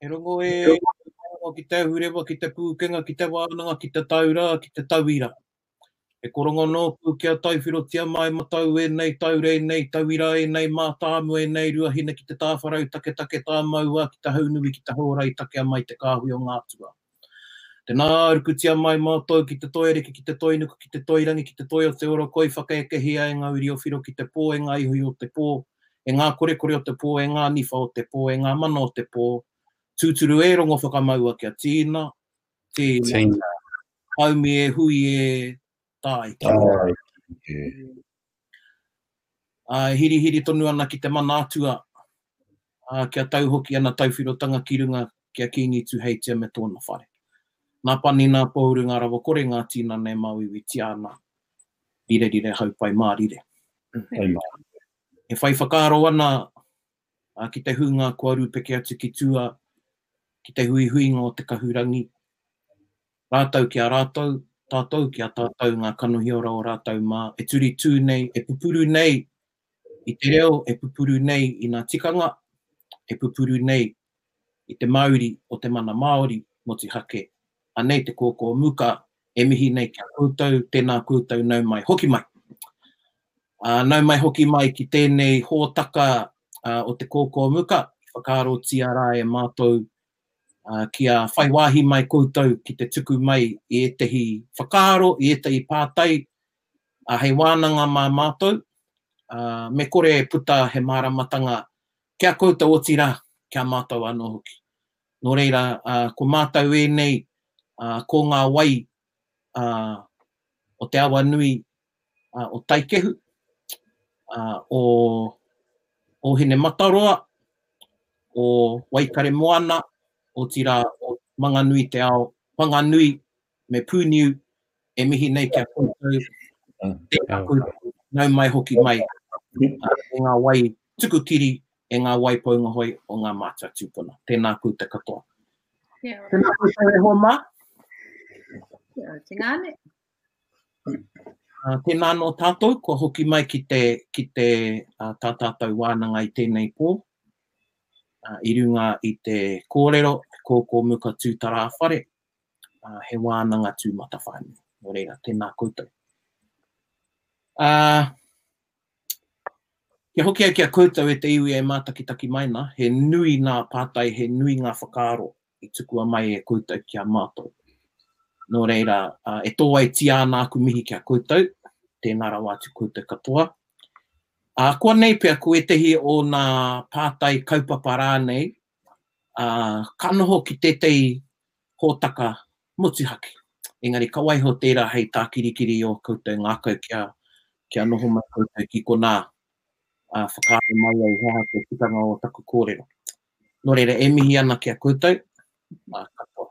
He rongo e whakarongo ki te ahurewa, ki te pūkenga, ki te wānanga, ki te taura, ki te tauira. He korongo nōku kia tauwhirotia māi matau ēnei taura, ēnei tauira, ēnei mātāmua, ēnei ruahine ki te tāwharau taketake tā maua ki te haunui, ki te hōrai takea mai te kāhui o ngā atua. Tēnā, rukutia mai mātou ki te toi reke, ki te toi nuku, ki te toi rangi, ki te toi o te ora, koi whakaekehia e ngā uri o whiro ki te pō, e ngā ihui o te pō, e ngā korekore o te pō, e ngā niwha o te pō, e ngā mana o te pō, tūturu e rongo whakamaua kia tīna, tīna, haumi e hui e Tāiki. Tāiki. Ā, e hirihiri tonu ana ki te mana atua, ā, kia tau hoki ana tauwhirotanga ki runga ki a Kīngi Tuheitia me tōna whare. Nā Pani, nā Pōuru ngā rawa kore, ngā tīnana e māuiuitia ana, rirerire hau pai mārire. Pai mārire. E whai whakaaro ana ā, ki te hūnga kua rūpeke atu ki tua, ki te huihuinga o te kahurangi, rātou ki a rātou, tātou ki a tātou ngā kanohi ora o rātou mā e turi tū nei, e pupuru nei i te reo, e pupuru nei i ngā tikanga, e pupuru nei i te mauri o te mana Māori motuhake, anei te kōkō muka e mihi nei ki a koutou, tēnā koutou nau mai hoki mai. Nau mai hoki mai ki tēnei hōtaka o te kōkō muka, i whakaarotia rā e mātou kia whai wāhi mai koutou ki te tuku mai i ētahi whakaaro, i ētahi pātai hei wānanga mā mātou, me kore e puta he māramatanga Ki a koutou otirā, ki a mātou anō hoki. Nō reira, ko mātou ēnei, ko ngā wai o te awa nui o Taikehu, o Ōhinemataroa, o Waikaremoana, otirā o Manganui-te-ao, Whanganui me Pūniu, e mihi nei ki a koutou, tēnā koutou, nau mai hoki mai e ngā wai tuku kiri, e ngā wai paunga hoi o ngā mātua tūpuna. Tēnā koutou katoa. Kia ora. Tēnā koutou e hoa mā. Kia ora te ngane. Tēnā anō tātou, kua hoki mai ki te, ki te uh, tā tātou wānanga i tēnei pō, uh, i runga i te kōrero, te kōkō muka tū tarā whare, he wānanga tūmatawhānui. Nō reira, tēnā koutou. Uh, kia hoki ai ki a koutou e te iwi e mātakitaki mai nā, he nui nā pātai, he nui ngā whakaaro i tukua mai e koutou ki a mātou. Nō reira, uh, e tō ai tia ana aku mihi ki a koutou, tēnā rawa atu koutou katoa. A uh, kua nei pia, ko ētehi o nā pātai kaupapa rānei, ā, ka noho ki tētehi hōtaka motuhake. Engari ka waiho tērā hei tākirikiri i ō koutou ngākau kia, kia noho mai koutou ki konā, ā, whakaaro mai ai he aha te tikanga o taku kōrero. Nō reira, e mihi ana ki a koutou, ā, katoa.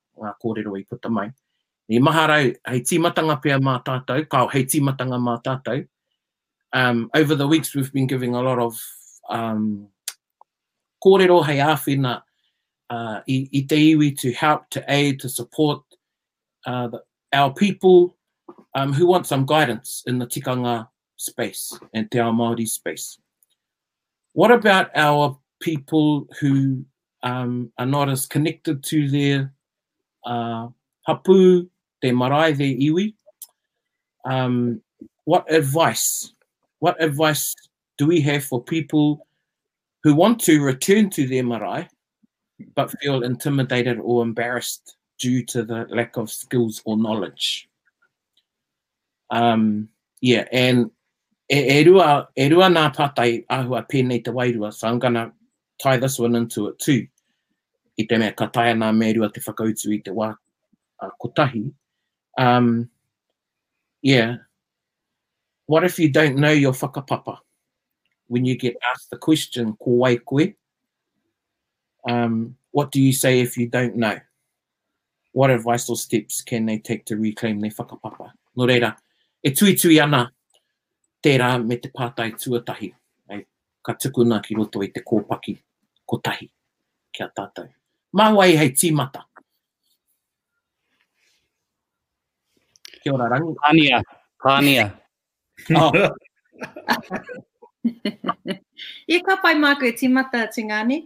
ngā kōrero i puta mai. I mahara au, hei tīmatanga pea mā tātou, kāo, hei tīmatanga mā tātou. Um, over the weeks we've been giving a lot of um, kōrero hei āwhina uh, i, i te iwi to help, to aid, to support uh, the, our people um, who want some guidance in the tikanga space and te ao Māori space. What about our people who um, are not as connected to their uh, hapū, their marae, their iwi? Um, what advice? What advice do we have for people who want to return to their marae but feel intimidated or embarrassed due to the lack of skills or knowledge. Um, yeah, and e, e, rua, e rua nā tātai āhua pēnei te wairua, so I'm gonna tie this one into it too. I te mea ka taia nā mea rua te whakautu i te wā uh, kotahi. Um, yeah, what if you don't know your whakapapa? When you get asked the question, ko wai koe? Um, what do you say if you don't know? What advice or steps can they take to reclaim their whakapapa? Nō reira, e tuitui ana tērā me te pātai tuatahi, ka tukuna ki roto i te kōpaki kotahi ki a tātou. Mā wai hei tīmata? Kia ora, Rangi. Pānia, pānia. Oh. Ia ka pai māku e tīmata atu, Ngāni.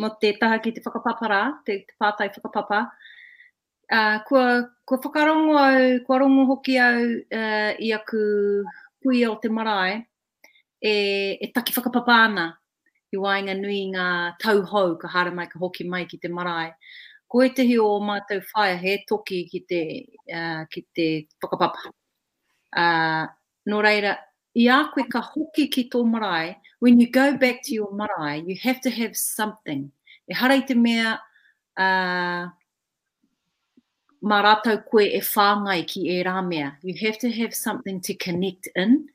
mō te taha ki te whakapapa rā, te pātai whakapapa, kua whakarongo au, kua rongo hoki au i aku kuia o te marae e taki whakapapa ana i waenganui i ngā tau hou ka haere mai, ka hoki mai ki te marae. Ko ētehi o ō mātou whaea he toki ki te whakapapa. Nō reira, i a koe ka hoki ki tō marae, when you go back to your marae, you have to have something. Ehara i te mea mā rātou koe e whāngai ki ērā mea. You have to have something to connect in,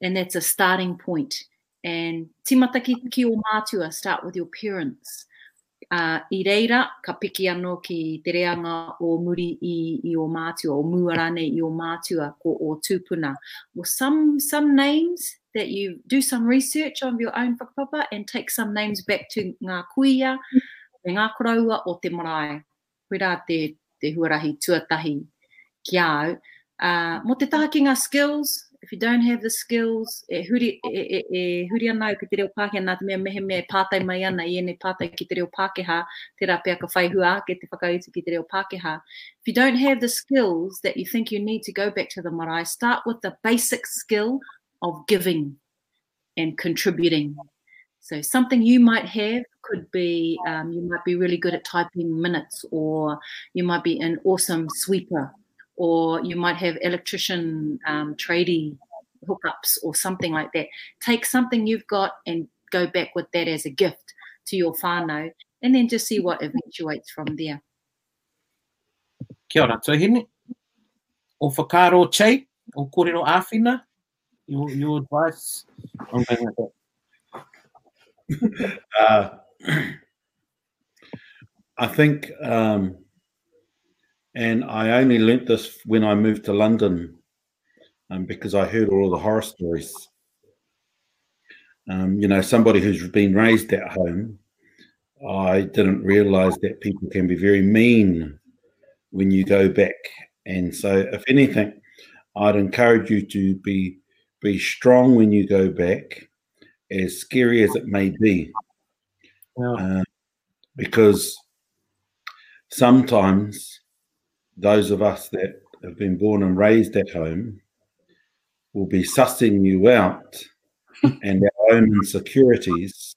and that's a starting point. and timata ki, ki o mātua, start with your parents. Uh, I reira, ka piki anō ki te reanga o muri i, i o mātua, o mua rānei i o mātua, ko o tūpuna. Well, some, some names that you do some research on your own whakapapa and take some names back to ngā kuia, me ngā koroua o te marae. Koirā te te huarahi tuatahi ki a au. Mo te taha ki nga skills, if you don't have the skills, e huri e huri ana au ki te reo Pākehā na te mea mehemea e pātai mai ana i enei pātai ki te reo Pākehā, tera pea ka whai hua ake te whakautu ki te reo Pākehā. If you don't have the skills that you think you need to go back to the marae, start with the basic skill of giving. and contributing. So something you might have could be um, you might be really good at typing minutes, or you might be an awesome sweeper, or you might have electrician um, tradie hookups or something like that. Take something you've got and go back with that as a gift to your whānau and then just see what eventuates from there. Kia ora tōhine. O whakaro chei, o kōrero āwhina, your, your advice? that. uh, I think, um, and I only learnt this when I moved to London um, because I heard all the horror stories. Um, you know, somebody who's been raised at home, I didn't realize that people can be very mean when you go back. And so, if anything, I'd encourage you to be be strong when you go back, as scary as it may be. Uh, because sometimes those of us that have been born and raised at home will be sussing you out and our own insecurities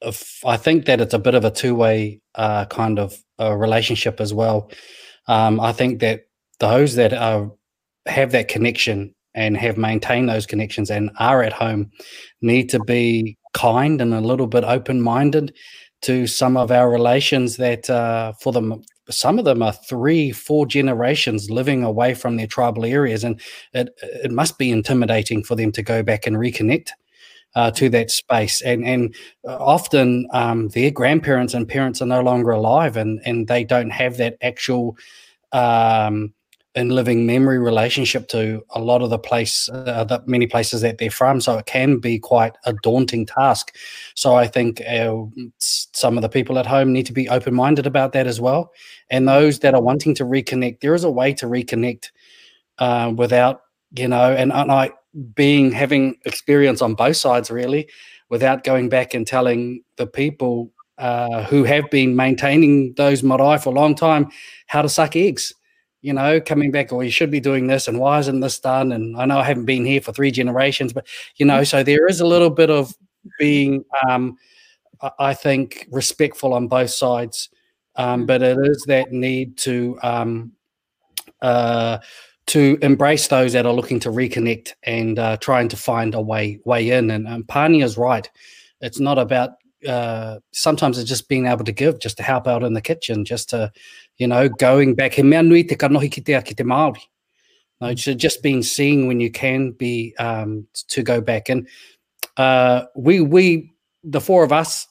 if, I think that it's a bit of a two-way uh, kind of uh, relationship as well. Um, I think that those that are have that connection and have maintained those connections and are at home need to be kind and a little bit open-minded to some of our relations that uh, for the some of them are three, four generations living away from their tribal areas, and it it must be intimidating for them to go back and reconnect uh, to that space. And and uh, often um, their grandparents and parents are no longer alive, and and they don't have that actual um, and living memory relationship to a lot of the place uh, that many places that they're from so it can be quite a daunting task so i think uh, some of the people at home need to be open-minded about that as well and those that are wanting to reconnect there is a way to reconnect uh, without you know and, and i being having experience on both sides really without going back and telling the people uh, who have been maintaining those marae for a long time how to suck eggs you know, coming back, or oh, you should be doing this, and why isn't this done? And I know I haven't been here for three generations, but you know, so there is a little bit of being, um, I think, respectful on both sides, um, but it is that need to um, uh, to embrace those that are looking to reconnect and uh, trying to find a way way in. And, and Pani is right; it's not about uh, sometimes it's just being able to give, just to help out in the kitchen, just to, you know, going back. He mea nui te kanohi ki aki te Māori. No, mm. just being seen when you can be um, to go back. And uh, we, we, the four of us,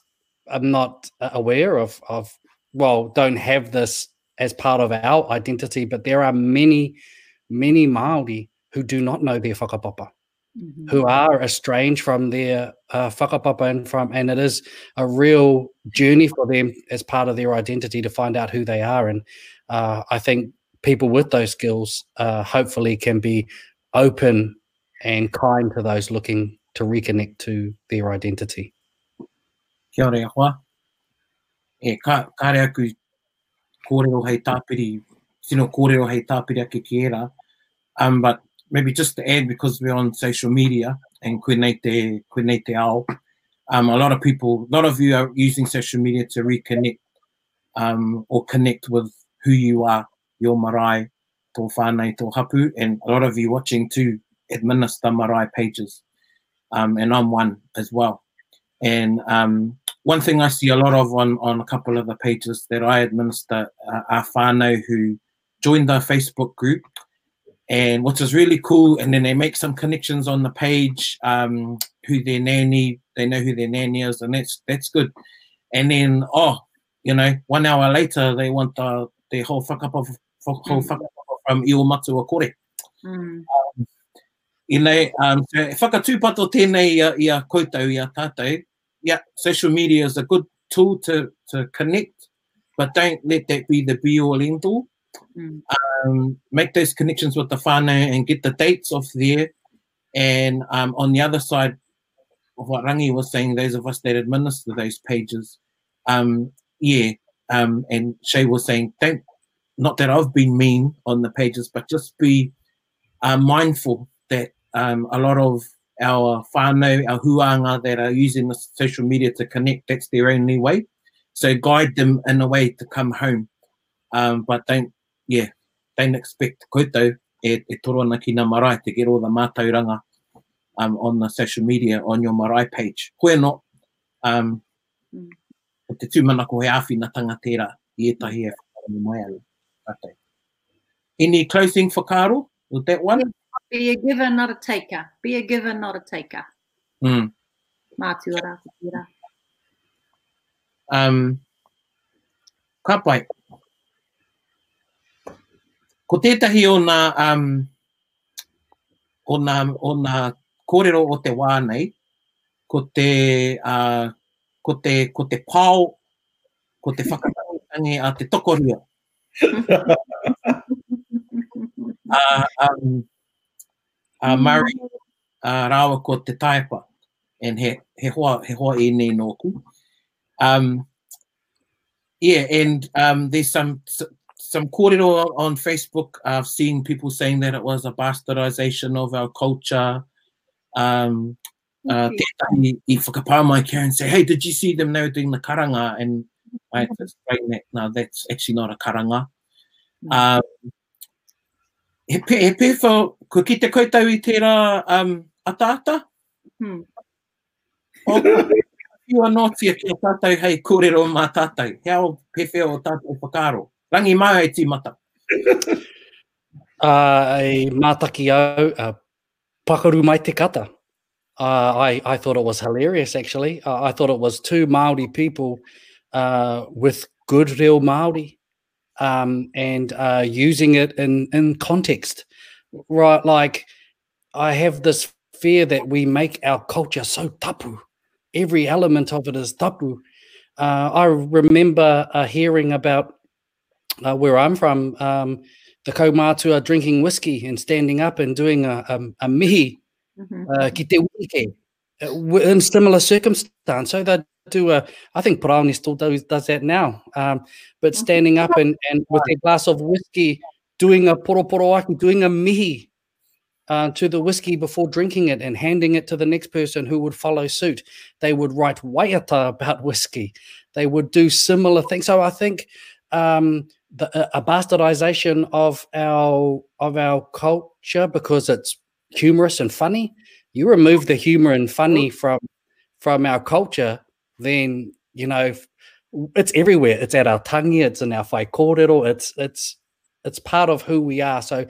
are not uh, aware of, of, well, don't have this as part of our identity, but there are many, many Māori who do not know their whakapapa mm-hmm. who are estranged from their uh, whakapapa and from, and it is a real journey for them as part of their identity to find out who they are. And uh, I think people with those skills uh, hopefully can be open and kind to those looking to reconnect to their identity. Kia ora hoa. E ka, aku kōrero hei tāpiri, tino kōrero hei tāpiri ake ki era, um, but maybe just to add because we're on social media and Quinete Quinete Ao, um, a lot of people, a lot of you are using social media to reconnect um, or connect with who you are, your marae, tō whānau, tō hapu, and a lot of you watching too administer marae pages, um, and I'm one as well. And um, one thing I see a lot of on, on a couple of the pages that I administer uh, are Fano who joined the Facebook group and which is really cool. And then they make some connections on the page, um, who their nanny, they know who their nanny is, and that's that's good. And then, oh, you know, one hour later, they want the, the whole fuck up of Ko mm. whakapapa from i o matua kore. Mm. Um, inei, um, so, e whakatūpato tēnei i a, i a koutou, i a tātou. Yeah, social media is a good tool to, to connect, but don't let that be the be all end all. Mm. Um, make those connections with the whānau and get the dates off there. And um, on the other side of what Rangi was saying, those of us that administer those pages, um, yeah, um, and Shay was saying, don't, not that I've been mean on the pages, but just be uh, mindful that um, a lot of our whānau, our huanga that are using the social media to connect, that's their only way. So guide them in a way to come home. Um, but don't, Yeah, don't expect koutou e toro ana ki nga marae to get all the mātauranga um on the social media on your marae page. Koia no, um ko te tūmanako he āwhinatanga tērā i ētahi e whakarongo mai ana rātou. Any closing whakaaro with that one? Be a giver not a taker, be a giver not a taker. Mm. Mātua rā, ko tērā. Um, ka pai. Ko tētahi o nā, um, o nā, o nā kōrero o te wā nei, ko te, uh, ko te, ko te pao, ko te whakatangi a te tokorua. uh, um, uh, mm. Mari, uh, rāua ko te taipa, and he, he hoa, he hoa i nei nōku. Um, yeah, and um, there's some, some kōrero on Facebook. I've seen people saying that it was a bastardization of our culture. Um, uh, tētahi i whakapā my Karen say, hey, did you see them now doing the karanga? And I had to now that's actually not a karanga. Hmm. Um, He pēwha, kua kite koutou i tērā ataata? Hmm. Oh, you are not here kia tātou hei kōrero mā tātou. He ao pēwhea o tātou whakaaro. Rangi māu e tīmata. uh, e mātaki au, uh, pakaru mai te kata. Uh, I, I thought it was hilarious, actually. Uh, I thought it was two Māori people uh, with good reo Māori um, and uh, using it in, in context. Right, like, I have this fear that we make our culture so tapu. Every element of it is tapu. Uh, I remember uh, hearing about uh, where I'm from, um, the Kaumatu are drinking whiskey and standing up and doing a, a, a mihi, mm-hmm. uh, uh in similar circumstance. So they do a, I think Praone still does, does that now, um, but mm-hmm. standing up and, and with a glass of whiskey, doing a poroporoaki, doing a mihi uh, to the whiskey before drinking it and handing it to the next person who would follow suit. They would write waiata about whiskey. They would do similar things. So I think um, the, a bastardization of our of our culture because it's humorous and funny. You remove the humor and funny from from our culture, then you know it's everywhere. It's at our tongue, it's in our it it's it's it's part of who we are. So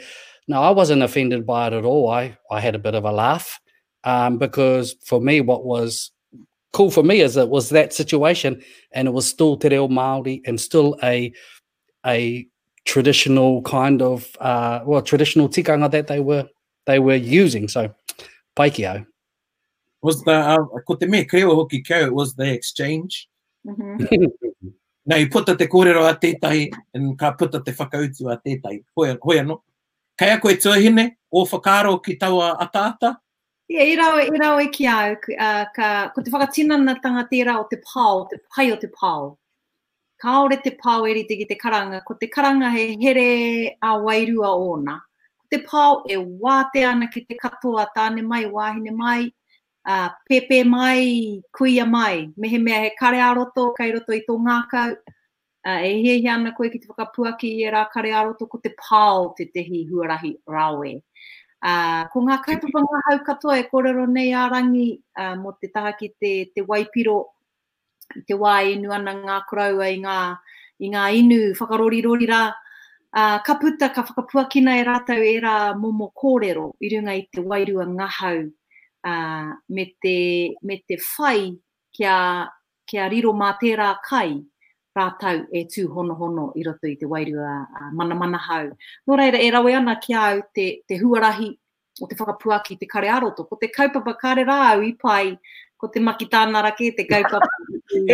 no, I wasn't offended by it at all. I I had a bit of a laugh um, because for me, what was cool for me is it was that situation, and it was still te reo Maori and still a a traditional kind of uh, well traditional tikanga that they were they were using so pai ki au was the uh, ko te me kreo hoki kau it was the exchange mm -hmm. na i puta te kōrero a tētahi and ka puta te whakautu a tētahi hoi, hoi anō kai a koe tuahine o whakaro ki taua ataata Ia, e rawe, e rawe ki a au, a, ka, ko te whakatinanatanga tērā o te pao, te pai o te pao. Kāore te pao e rite ki te karanga, ko te karanga he here ā-wairua ōna. Ko te pao e wātea ana ki te katoa, tāne mai, wāhine mai, a, pēpē mai, kuia mai, mehemea he kare ā-roto kei roto i tō ngākau, E hiahia ana koe ki te whakapuaki i ērā kare ā-roto ko te pao tētehi huarahi rawe. Ko ngā kaupapa ngahau katoa e kōrero nei a Rangi mō te taha ki te waipiro i te wā e inu ana ngā koroua i ngā inu whakarorirori rā, ka puta, ka whakapuakina e rātou ērā momo kōrero i runga i te wairua ngahau me te whai kia, kia riro mā tērā kai rātou e tūhonohono i roto i te wairua manamanahau. Nō reira, e rawe ana ki a au te, te huarahi o te whakapuaki i te kare ā-roto. Ko te kaupapa kāre rā au i pai, ko te makitānara kē te kaupapa i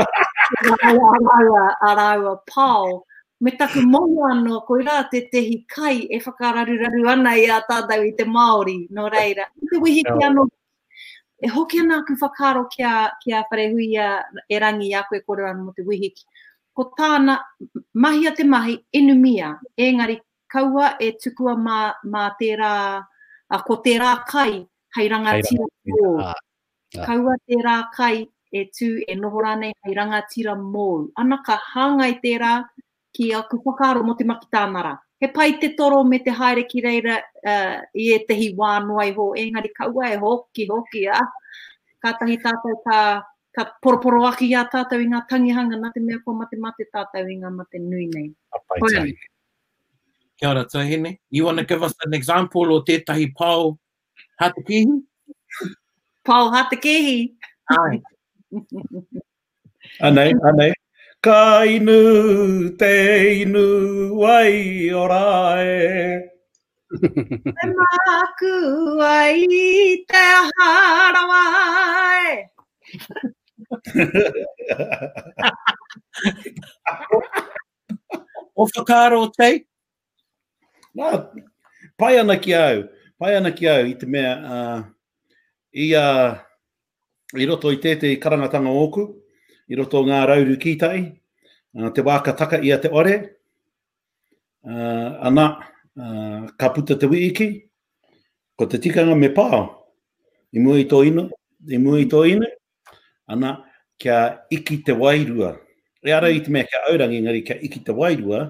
rāua, a rāua pao. Me taku momo anō, koirā tētehi kai e whakararuraru ana i a tātou i te Māori. Nō reira, i te wihiki anō, E hoki ana aku whakaaro ki a, ki a Wharehuia e Rangi i a koe e kōrero ana mō te wihiki. Ko tāna, mahia te mahi, inumia, ēngari kaua e tukua mā, mā tērā, a, ko tērā kai hei rangatira mōu. Kaua tērā kai e tū, e noho rānei hei rangatira mōu. Ana ka hāngai tērā, Ki aku whakaaro mō te makitānara, he pai te toro me te haere ki reira i ētehi wā noa iho, engari kaua e hokihoki, ā, kātahi tātou ka poroporoaki i a tātou i ngā tangihanga nā te mea kua matemate tātou i ngā mate nui nei. Ka pai te haere. Kia ora Tuahine. You want to give us an example o tētahi pao hātekīhi? Pao hātekīhi? Āe. Anei, anei. Ka inu te inu wai ora e. Te māku ai te aha rawa e. Ō whakaaro tei? Nā, pai ana ki au, pai ana ki au i te mea, uh, i a, i roto i tētehi karangatanga ōku, i roto o ngā rauru kītai, uh, te wāka taka ia te ore, uh, ana, uh, ka puta te wīki, ko te tikanga me pāo, i mua i tō inu, i mua i tō inu, ana, kia iki te wairua. E ara i te mea kia aurangi, ngari kia iki te wairua,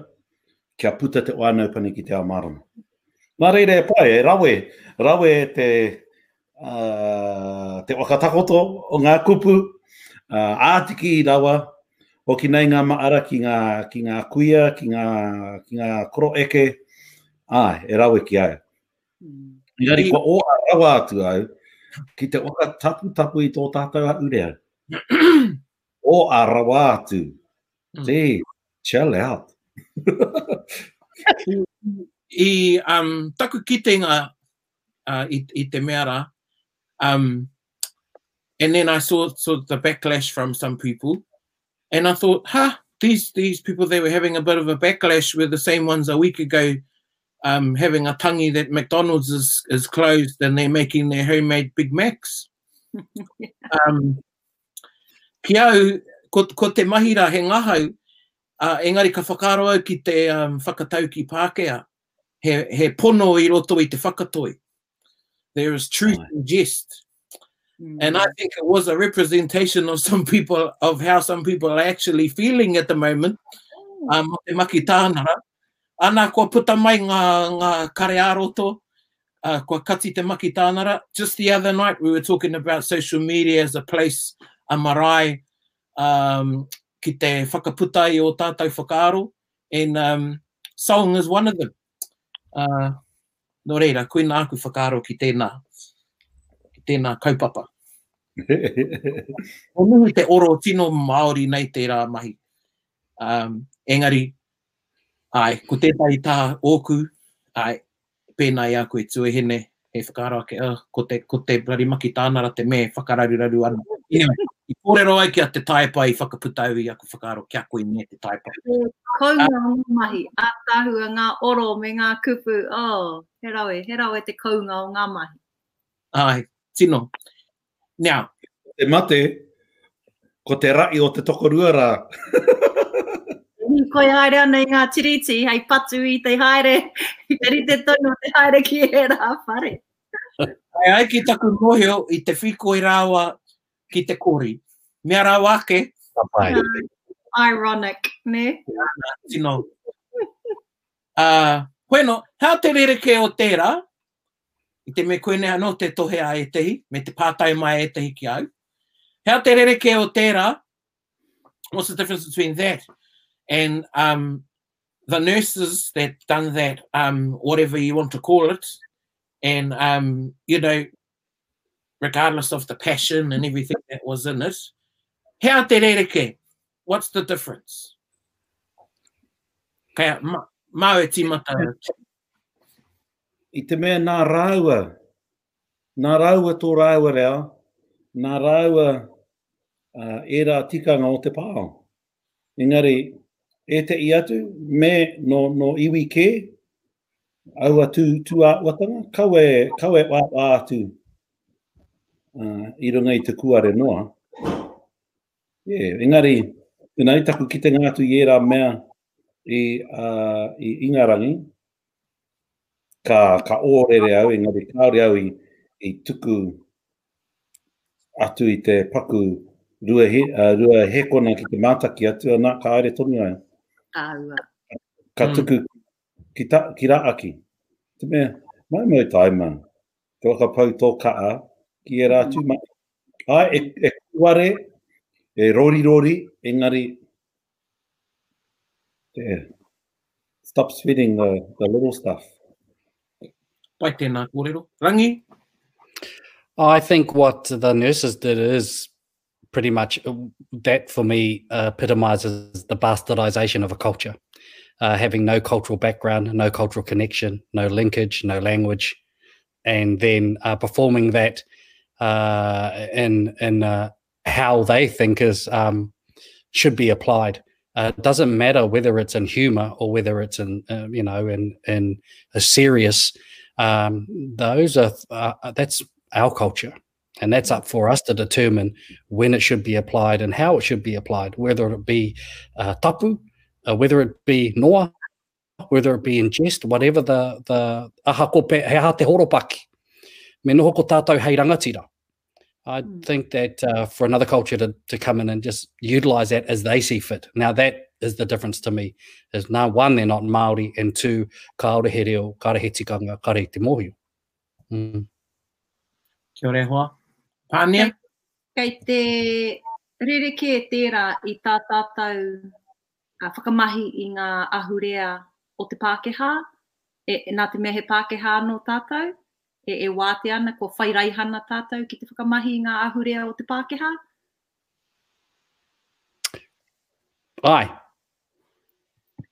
kia puta te wānau pani ki te ao mārama. Nā reira e pai, e rawe, rawe te, Uh, te whakatakoto o ngā kupu, uh, ātiki rawa, hoki nei ngā maara ki ngā, ki ngā kuia, ki ngā, ki ngā koro eke, ai, e rawe ki ai. Mm. Engari, ko o a rawa atu au, ki te waka tapu tapu i tō tātou a ure au. o a rawa atu. Mm. Gee, chill out. I, um, taku kitenga i te mea rā, and then I saw sort of the backlash from some people, and I thought, ha, these, these people that were having a bit of a backlash were the same ones a week ago um, having a tangi that McDonald's is, is closed and they're making their homemade Big Macs. um, ki au, ko, ko te mahira he ngahau, uh, engari ka whakaro au ki te um, whakatau ki Pākehā. he, he pono i roto i te whakatoi. There is truth right. in jest. Mm. And I think it was a representation of some people, of how some people are actually feeling at the moment. Oh. Um, te maki tānara. Ana, kua puta mai ngā, ngā kare āroto, uh, kua kati te maki tānara. Just the other night, we were talking about social media as a place, a marae, um, ki te whakaputa i o tātou whakaaro. and um, song is one of them. Uh, no reira, koina aku whakaaro ki tēnā, ki tēnā kaupapa. o nuhu te oro tino Māori nei tērā mahi. Um, engari, ai, ko tētahi tā ōku, ai, pēnā i a koe tuahine, hei whakaaro ake, oh, ko te, ko te bloody maki tāna ra te me whakararuraru ana. Anyway, i kōrero ai ki a Te Taepa i whakaputa au i aku whakaaro kia koe me Te Taepa. He kounga ngā mahi, ātaahua ngā oro me ngā kupu, oh, he rawe, he rawe te kounga o ngā mahi. Āe, tino. Nā. Ko te mate, ko te raʻi o te tokorua rā. Hei koe haere ana i ngā tiriti, hei patu i te haere, i te rite tonu o te haere ki ērā whare. E ai ki taku mōhio i te whīkoi rāua ki te kori. Mea rāua ake. Ka pai. Ironic, nē? Tino. Ā, hoeno, hea te rerekē o tērā, I te me koinei anō te tohe a ētehi, me te pātai mai a ētehi ki a au, He aha te rerekē o tērā? What's the difference between that and um, the nurses that done that, um, whatever you want to call it, and um, you know, regardless of the passion and everything that was in it, he a te rereke, what's the difference? Kaya, ma, mao e timata. I te mea nā rāua, nā rāua tō rāua reo, nā rāua uh, ērā tikanga o te pāo. Engari, e te i atu, me no, no iwi kē, aua tū, tū āuatanga, kawe, kawe wā, wā atu uh, i runga i te kuare noa. Yeah. Engari, pēnā i taku kitenga atu i ērā mea i, uh, i Ingarangi, ka, ka ōrere au, engari kāore au i, i tuku atu i te paku rua, he, uh, rua hekona ki te mātaki atu, anā, ka aere tonu ai. Āua. Ka hmm. tuku mm. ki, ta, ki Raaki. Te mea, mai mai taima, Te whakapau tō ka'a ki ērā atu mahi. Āe, e, e kūare, e rorirori, engari, e, stop sweating the, the little stuff. Pai tēnā kōrero. Rangi? I think what the nurses did is pretty much uh, that for me uh, epitomizes the bastardization of a culture. Uh, having no cultural background, no cultural connection, no linkage, no language, and then uh, performing that uh, and and uh, how they think is um, should be applied. Uh, it doesn't matter whether it's in humor or whether it's in uh, you know in in a serious. Um, those are uh, uh, that's our culture, and that's up for us to determine when it should be applied and how it should be applied. Whether it be uh, tapu, uh, whether it be noa, whether it be in jest, whatever the the aha te horopaki me noho ko tātou hei rangatira. I hmm. think that uh, for another culture to, to come in and just utilize that as they see fit. Now that is the difference to me. There's now one, they're not Māori, and two, ka ora he reo, ka re he tikanga, ka re te mōhio. Mm. Kia ora e hoa. Pānia? Kei, kei te rerekē tērā i tā tātou uh, whakamahi i ngā ahurea o te Pākehā, e, nā te mea he Pākehā anō tātou, e, e wātea ana, kua whai raihana tātou ki te whakamahi i ngā ahurea o te Pākehā? Ai.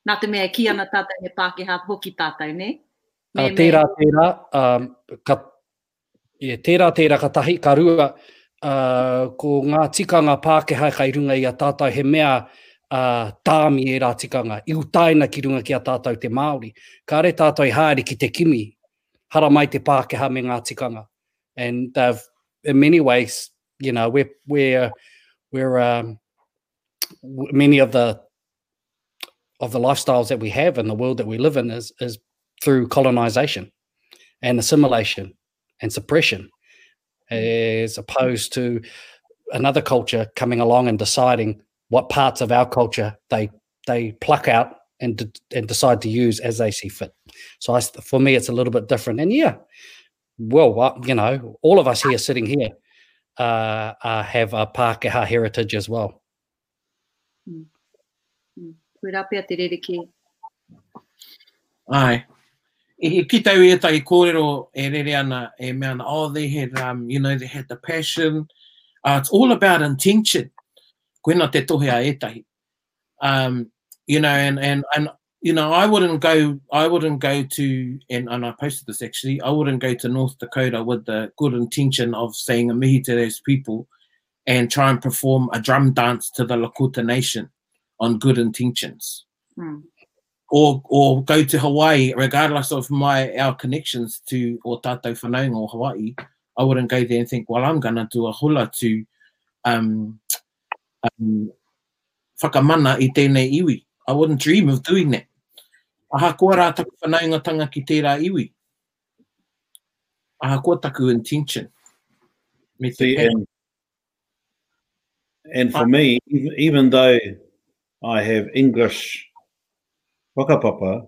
Nā te mea e kī ana tātou he Pākehā hoki tātou, ne? Me, uh, tērā, me. tērā, um, ka, yeah, tērā, tērā, ka tahi, ka rua, uh, ko ngā tikanga Pākehā e kai runga i a tātou, he mea uh, tāmi e rā tikanga, i utaina ki runga ki a tātou te Māori. Ka re tātou i haere ki te kimi, hara mai te Pākehā me ngā tikanga. And they've, in many ways, you know, we're, we're, we're um, many of the of the lifestyles that we have and the world that we live in is, is through colonization and assimilation and suppression as opposed to another culture coming along and deciding what parts of our culture they they pluck out and de- and decide to use as they see fit. So I, for me, it's a little bit different. And yeah, well, what you know, all of us here sitting here uh, uh, have a Pākehā heritage as well. Koirā pea te rerekē. Aye. I ki tau i etahi korero e rere ana, e mea ana, oh they had, um, you know, they had the passion. Uh, it's all about intention. Koina te tohe a etahi. Um, you know, and, and, and you know i wouldn't go i wouldn't go to and, and i posted this actually i wouldn't go to north dakota with the good intention of saying a mihi to those people and try and perform a drum dance to the lakota nation on good intentions hmm. or or go to hawaii regardless of my our connections to or tato fanang or hawaii i wouldn't go there and think well i'm gonna do a hula to um whakamana i tēnei iwi. I wouldn't dream of doing that. Ahakoa rā taku whanaungatanga ki tērā iwi, ahakoa taku intention. Me te See, and, and for me, even though I have English whakapapa,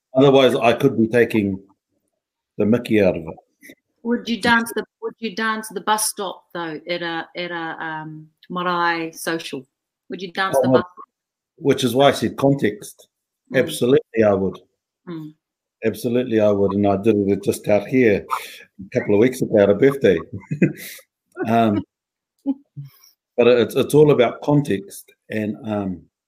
otherwise, I could be taking the mickey out of it. Would you dance the Would you dance the bus stop though at a at a um, marae social? Would you dance oh, the bus? Which is why I said context. Mm. Absolutely, I would. Mm. Absolutely, I would, and I did it just out here a couple of weeks ago at a birthday. um, but it's it's all about context, and um,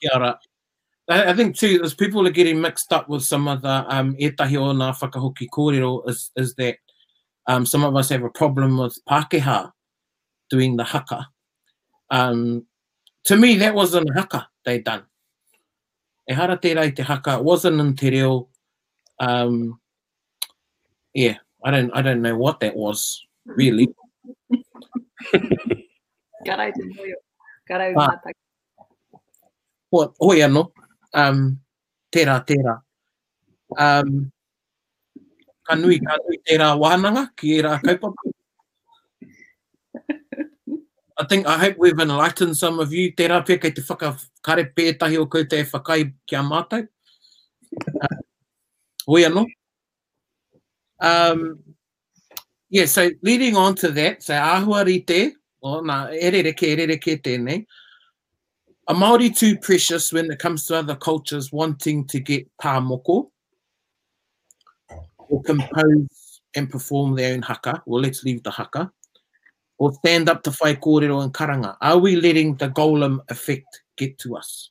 Kia ora. I think too is people are getting mixed up with some of the um, etahi o nā whakahoki kōrero is, is that um, some of us have a problem with Pākehā doing the haka. Um, to me, that wasn't a haka they done. E hara tērā i te haka, it wasn't in te reo, um, Yeah, I don't, I don't know what that was, really. Karau te moio. Karau ah. mātaki. Well, hoi ano, Um, tera, tera. Um, ka nui, ka nui tera wānanga ki e rā kaupapa. I think, I hope we've enlightened some of you. Tera pia kei te whakakare pētahi o koutou e whakai ki a mātou. Hoi anō. Um, yeah, so leading on to that, so āhua rite, oh, nā, e rereke, e rereke tēnei. A Māori too precious when it comes to other cultures wanting to get tā moko or compose and perform their own haka, well, let's leave the haka, or stand up to whai kōrero and karanga. Are we letting the golem effect get to us?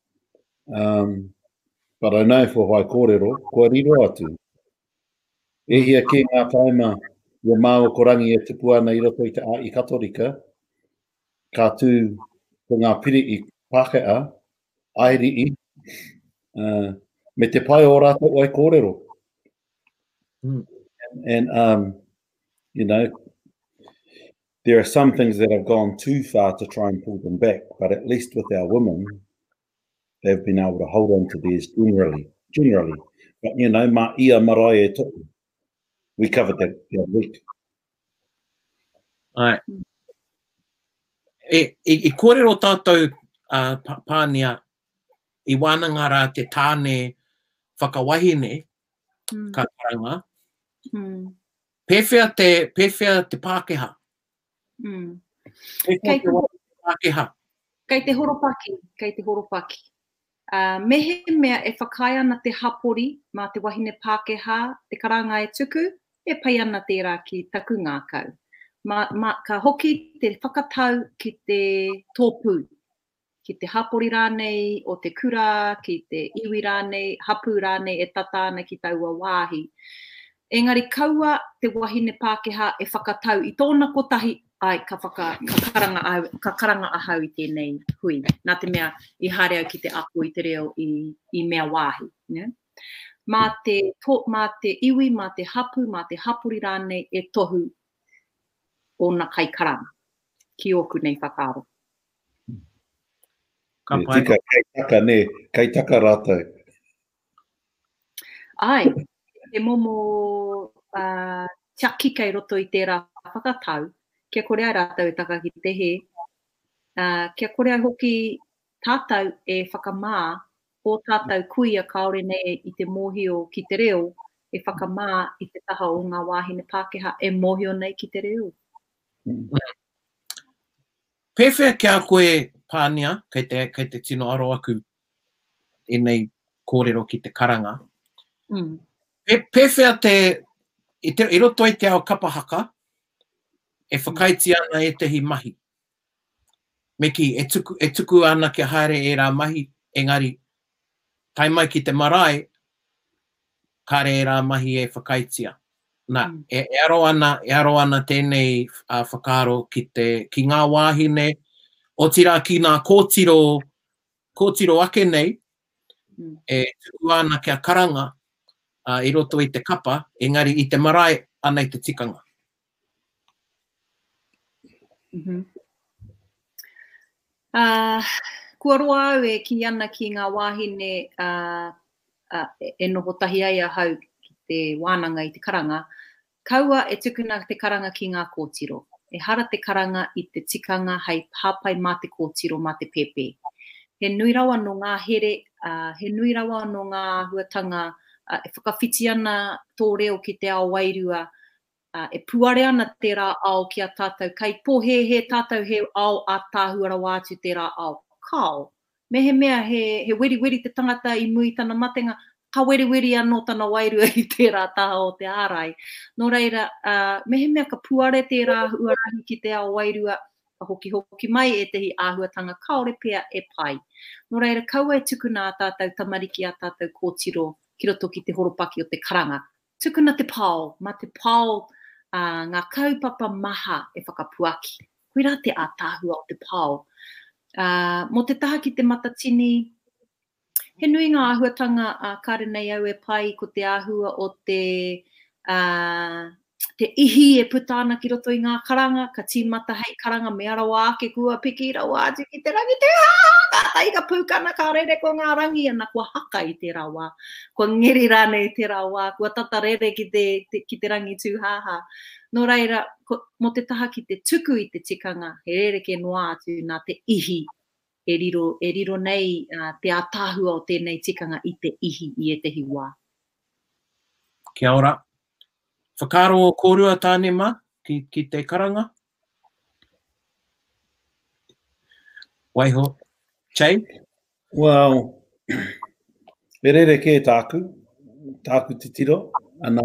Um, but I know for whai kōrero, kua riro atu. E hia kē ngā taima i a māua ko rangi e tupu ana i roto i te āi katorika, ka tū ko ngā piri i Pākehā, Airi'i, uh, me te pai o rātou wai kōrero. Mm. And, and um, you know, there are some things that have gone too far to try and pull them back, but at least with our women, they've been able to hold on to theirs generally. Generally. But, you know, ma ia marae e tuku. We covered that the other week. Ai. E, e, e kōrero tātou uh, pānia i wāna ngā te tāne whakawahine mm. ka taranga. Mm. Pēwhea te, pēwhea te Pākehā? Mm. Pēwhea te wā Pākehā? Kei te horopaki, kei te horopaki. Uh, mehemea e whakaae ana te hapori mā te wahine Pākehā te karanga e tuku, e pai ana tērā ki taku ngākau. Ma, ma, ka hoki te whakatau ki te tōpū. ki te hapori rānei o te kura, ki te iwi rānei, hapū rānei e tata ana ki taua wāhi. Engari kaua te wahine Pākehā e whakatau i tōna kotahi, āe, ka whaka, ka karanga au, ka karanga ahau i tēnei hui, nā te mea i haere au ki te ako i te reo i, i mea wāhi, nē. Mā te, to, mā te iwi, mā te hapū, mā te hapori rānei e tohu ōna kaikaranga ki ōku nei whakaaro. Ka pai. Tika, kei taka, nē, kei taka rātou. Āe, he momo tiaki kei roto i tērā whakatau, kia kore ai rātou e taka ki te hē, kia kore ai hoki tātou e whakamā ō tātou kuia kāore nei i te mōhio ki te reo, e whakamā i te taha o ngā wāhine Pākehā e mōhio nei ki te reo. Pēwhea ki a koe, Pānia, kei te, kei te tino aro aku ēnei kōrero ki te karanga, pē, pēwhea te, i te, i roto i te ao kapa haka, e whakaiti ana ētehi mahi, me kī, e tuku, e tuku ana kia haere ērā mahi, engari, tae mai ki te marae, kāre ērā mahi e whakaaetia. Nā, e aro ana, e aro ana tēnei whakaaro ki te, ki ngā wāhine, otirā ki ngā kōtiro, kōtiro ake nei, e tukua ana kia karanga i roto i te kapa, engari i te marae anei te tikanga. Mm -hmm. uh, kua roa au e ki ana ki ngā wāhine uh, uh, e noho tahi ai ahau ki te wānanga i te karanga, kaua e tukuna te karanga ki ngā kōtiro. E hara te karanga i te tikanga hei hāpai mā te kōtiro, mā te pēpē. He nui rawa no ngā here, uh, he nui rawa no ngā huatanga uh, e whakawhiti ana tō reo ki te ao wairua, ā, e puare ana tērā ao ki a tātou, kei pōhēhē tātou he ao ātaahua rawa atu tērā ao. Kāo. Mehemea he, he weriweri te tangata i mua i tana matenga, ka weriweri anō tana wairua i tērā taha o te ārai. Nō reira, ā, mehemea ka puare tērā huarahi ki te ao wairua, ka hokihoki mai ētehi āhuatanga kāore pea e pai. Nō reira, kaua e tukuna ā tātou tamariki, ā tātou kōtiro ki roto ki te horopaki o te karanga, Tukuna te pao, ma te pao a nga kaupapa maha e whakapuaki. Koira te ataahua o te pao. A, mo te taha ki te matatini, he nui nga ahuatanga a kare nei au e pai ko te ahua o te, a, te ihi e puta ana ki roto i nga karanga, ka timata hei karanga me arawa ake kua piki rawa atu ki te rangi, te, a, nga tai ka pukana ka rere ko nga rangi ana kua haka i tera wa. kua ngeri rānei i tērā wā, kua tata rere ki te, te, ki te rangi tūhāhā. Nō reira, ko, mō te taha ki te tuku i te tikanga, he rerekē noa atu nā te ihi e riro, e riro nei uh, te ātaahua o tēnei tikanga i te ihi i ētehi wā. Kia ora. Whakaaro o kōrua tāne mā ki, ki te karanga? Waiho, Che? Well, e rere kē tāku, tāku titiro, ana,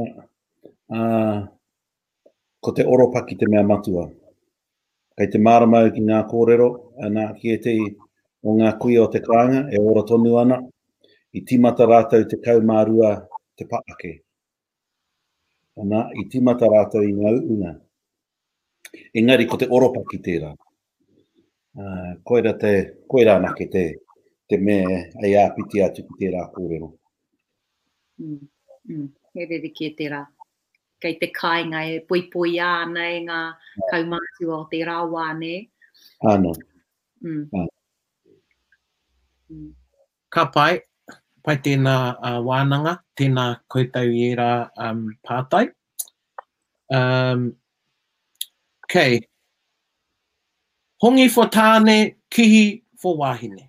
uh, ko te oropaki te mea matua. Kei te mārama au ki ngā kōrero, ana, ki ētehi o ngā kuia o te kāinga, e ora tonu ana, i tīmata rātou te kau mā rua te paake. Ana, i timata rātou i ngā uunga. Engari ko te oropaki tērā. Koira te, koira anake te, te me ei āpiti atu ki tērā kōrero. Mm, mm, he rerekē tērā. Kei te kāinga e poipoia ana e ngā kaumātua o tērā wā, nē? Āna. Mm. Āna. Mm. Ka pai, pai tēnā wānanga, tēnā koutou i ērā pātai. Um, okay. Hongi for tāne, kihi for wāhine.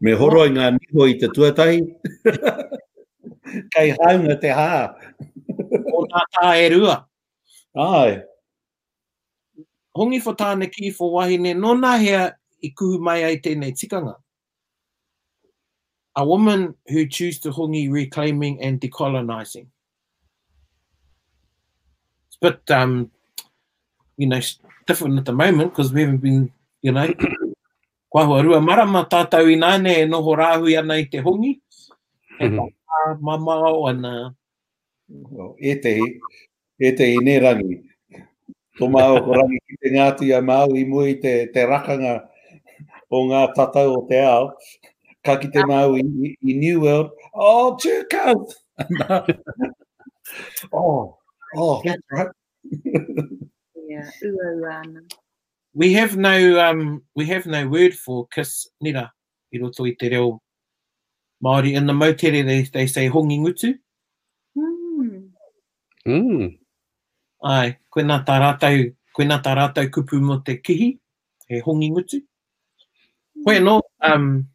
Me horoi ngā niho i te tuatahi. Kei haunga te hā. o nā tā e rua. Ai. Hongi for Tāne Kī for Wahine Nō nā hea i kuhu mai ai tēnei tikanga? A woman who choose to hongi reclaiming and decolonising It's a bit um, you know, different at the moment because we haven't been, you know Kua hua rua marama tātou ināne e noho rāhui ana i te hongi, e whakā mamao ana Well, ētehi, ētehi nē rangi. Ko māua ko rangi ki te Ngāti a Māui i mua i te, te rakanga o ngā tatau o te ao. Ka ki te māua i, i New World, oh, tū kāut! oh, oh, that's right. yeah, ua ua ana. We have no um we have no word for kiss nera. i roto i te reo Māori in the moutere they they say hongi ngutu. Mm. Ai, koina tā rātou, koina tā rātou kupu mō te kihi, he hongi ngutu. Koe no, um,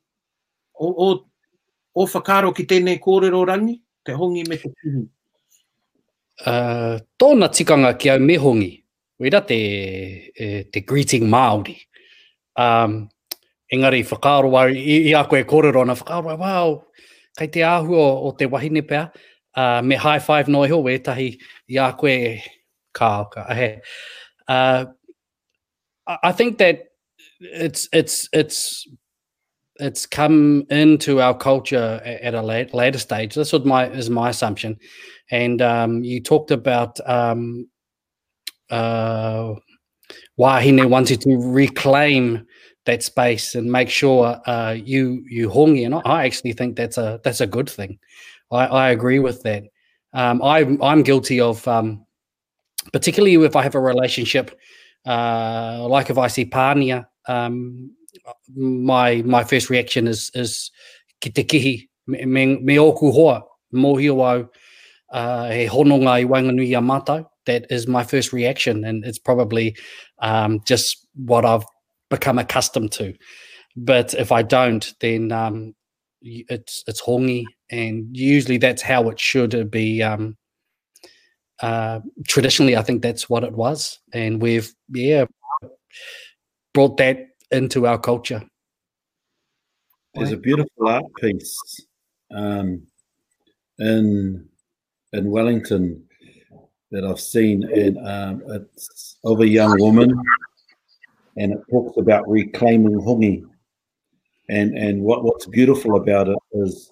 o, o, o whakaro ki tēnei kōrero rangi, te hongi me te kihi. Uh, tōna tikanga ki au me hongi. Koira te, te greeting Māori. Um, engari, whakaaro au, i, i a koe e kōrero ana, whakaaro au, wow, kei te āhua o, o te wahine pea, uh, me high five no iho wētahi i a koe ka, ka ahe. Uh, I think that it's, it's, it's, it's come into our culture at a late, later stage. This was my, is my assumption. And um, you talked about um, uh, why he wanted to reclaim that space and make sure uh, you you hongi. And I actually think that's a that's a good thing. I, I agree with that. Um, I I'm guilty of um, particularly if I have a relationship uh, like if I see pānia, um, my my first reaction is is ki te kihi, me, me, me oku hoa, mohi o au, uh, he hononga i wanganui a mātou. That is my first reaction, and it's probably um, just what I've become accustomed to. But if I don't, then um, it's it's hongi, and usually that's how it should be um, Uh, traditionally, I think that's what it was, and we've yeah brought that into our culture. There's a beautiful art piece um, in in Wellington that I've seen, and um, it's of a young woman, and it talks about reclaiming hongi, and and what what's beautiful about it is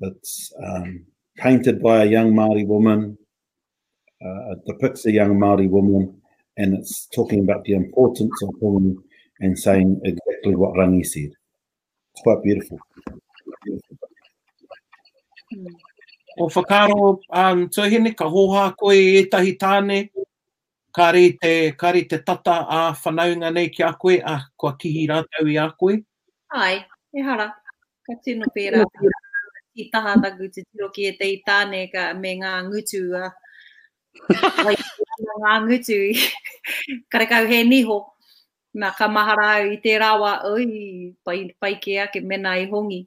it's um, painted by a young Maori woman uh, depicts a young Maori woman, and it's talking about the importance of women and saying exactly what Rangi said. It's quite beautiful. O whakaro, um, tuhine, ka hoha koe e tahi tāne, Ka rite, ka rite tata ā whanaunga nei ki a koe, ā, kua kihi rātou i a koe. Āe, ehara, ka tino pērā taku tītaha, taku titiro ki ētahi tāne ka, me ngā ngutu, ā, wai kē ana ngā ngutu i karekau he niho. Nā, ka mahara au i tērā wā, oi, pai, pai kē ake mēnā i hongi.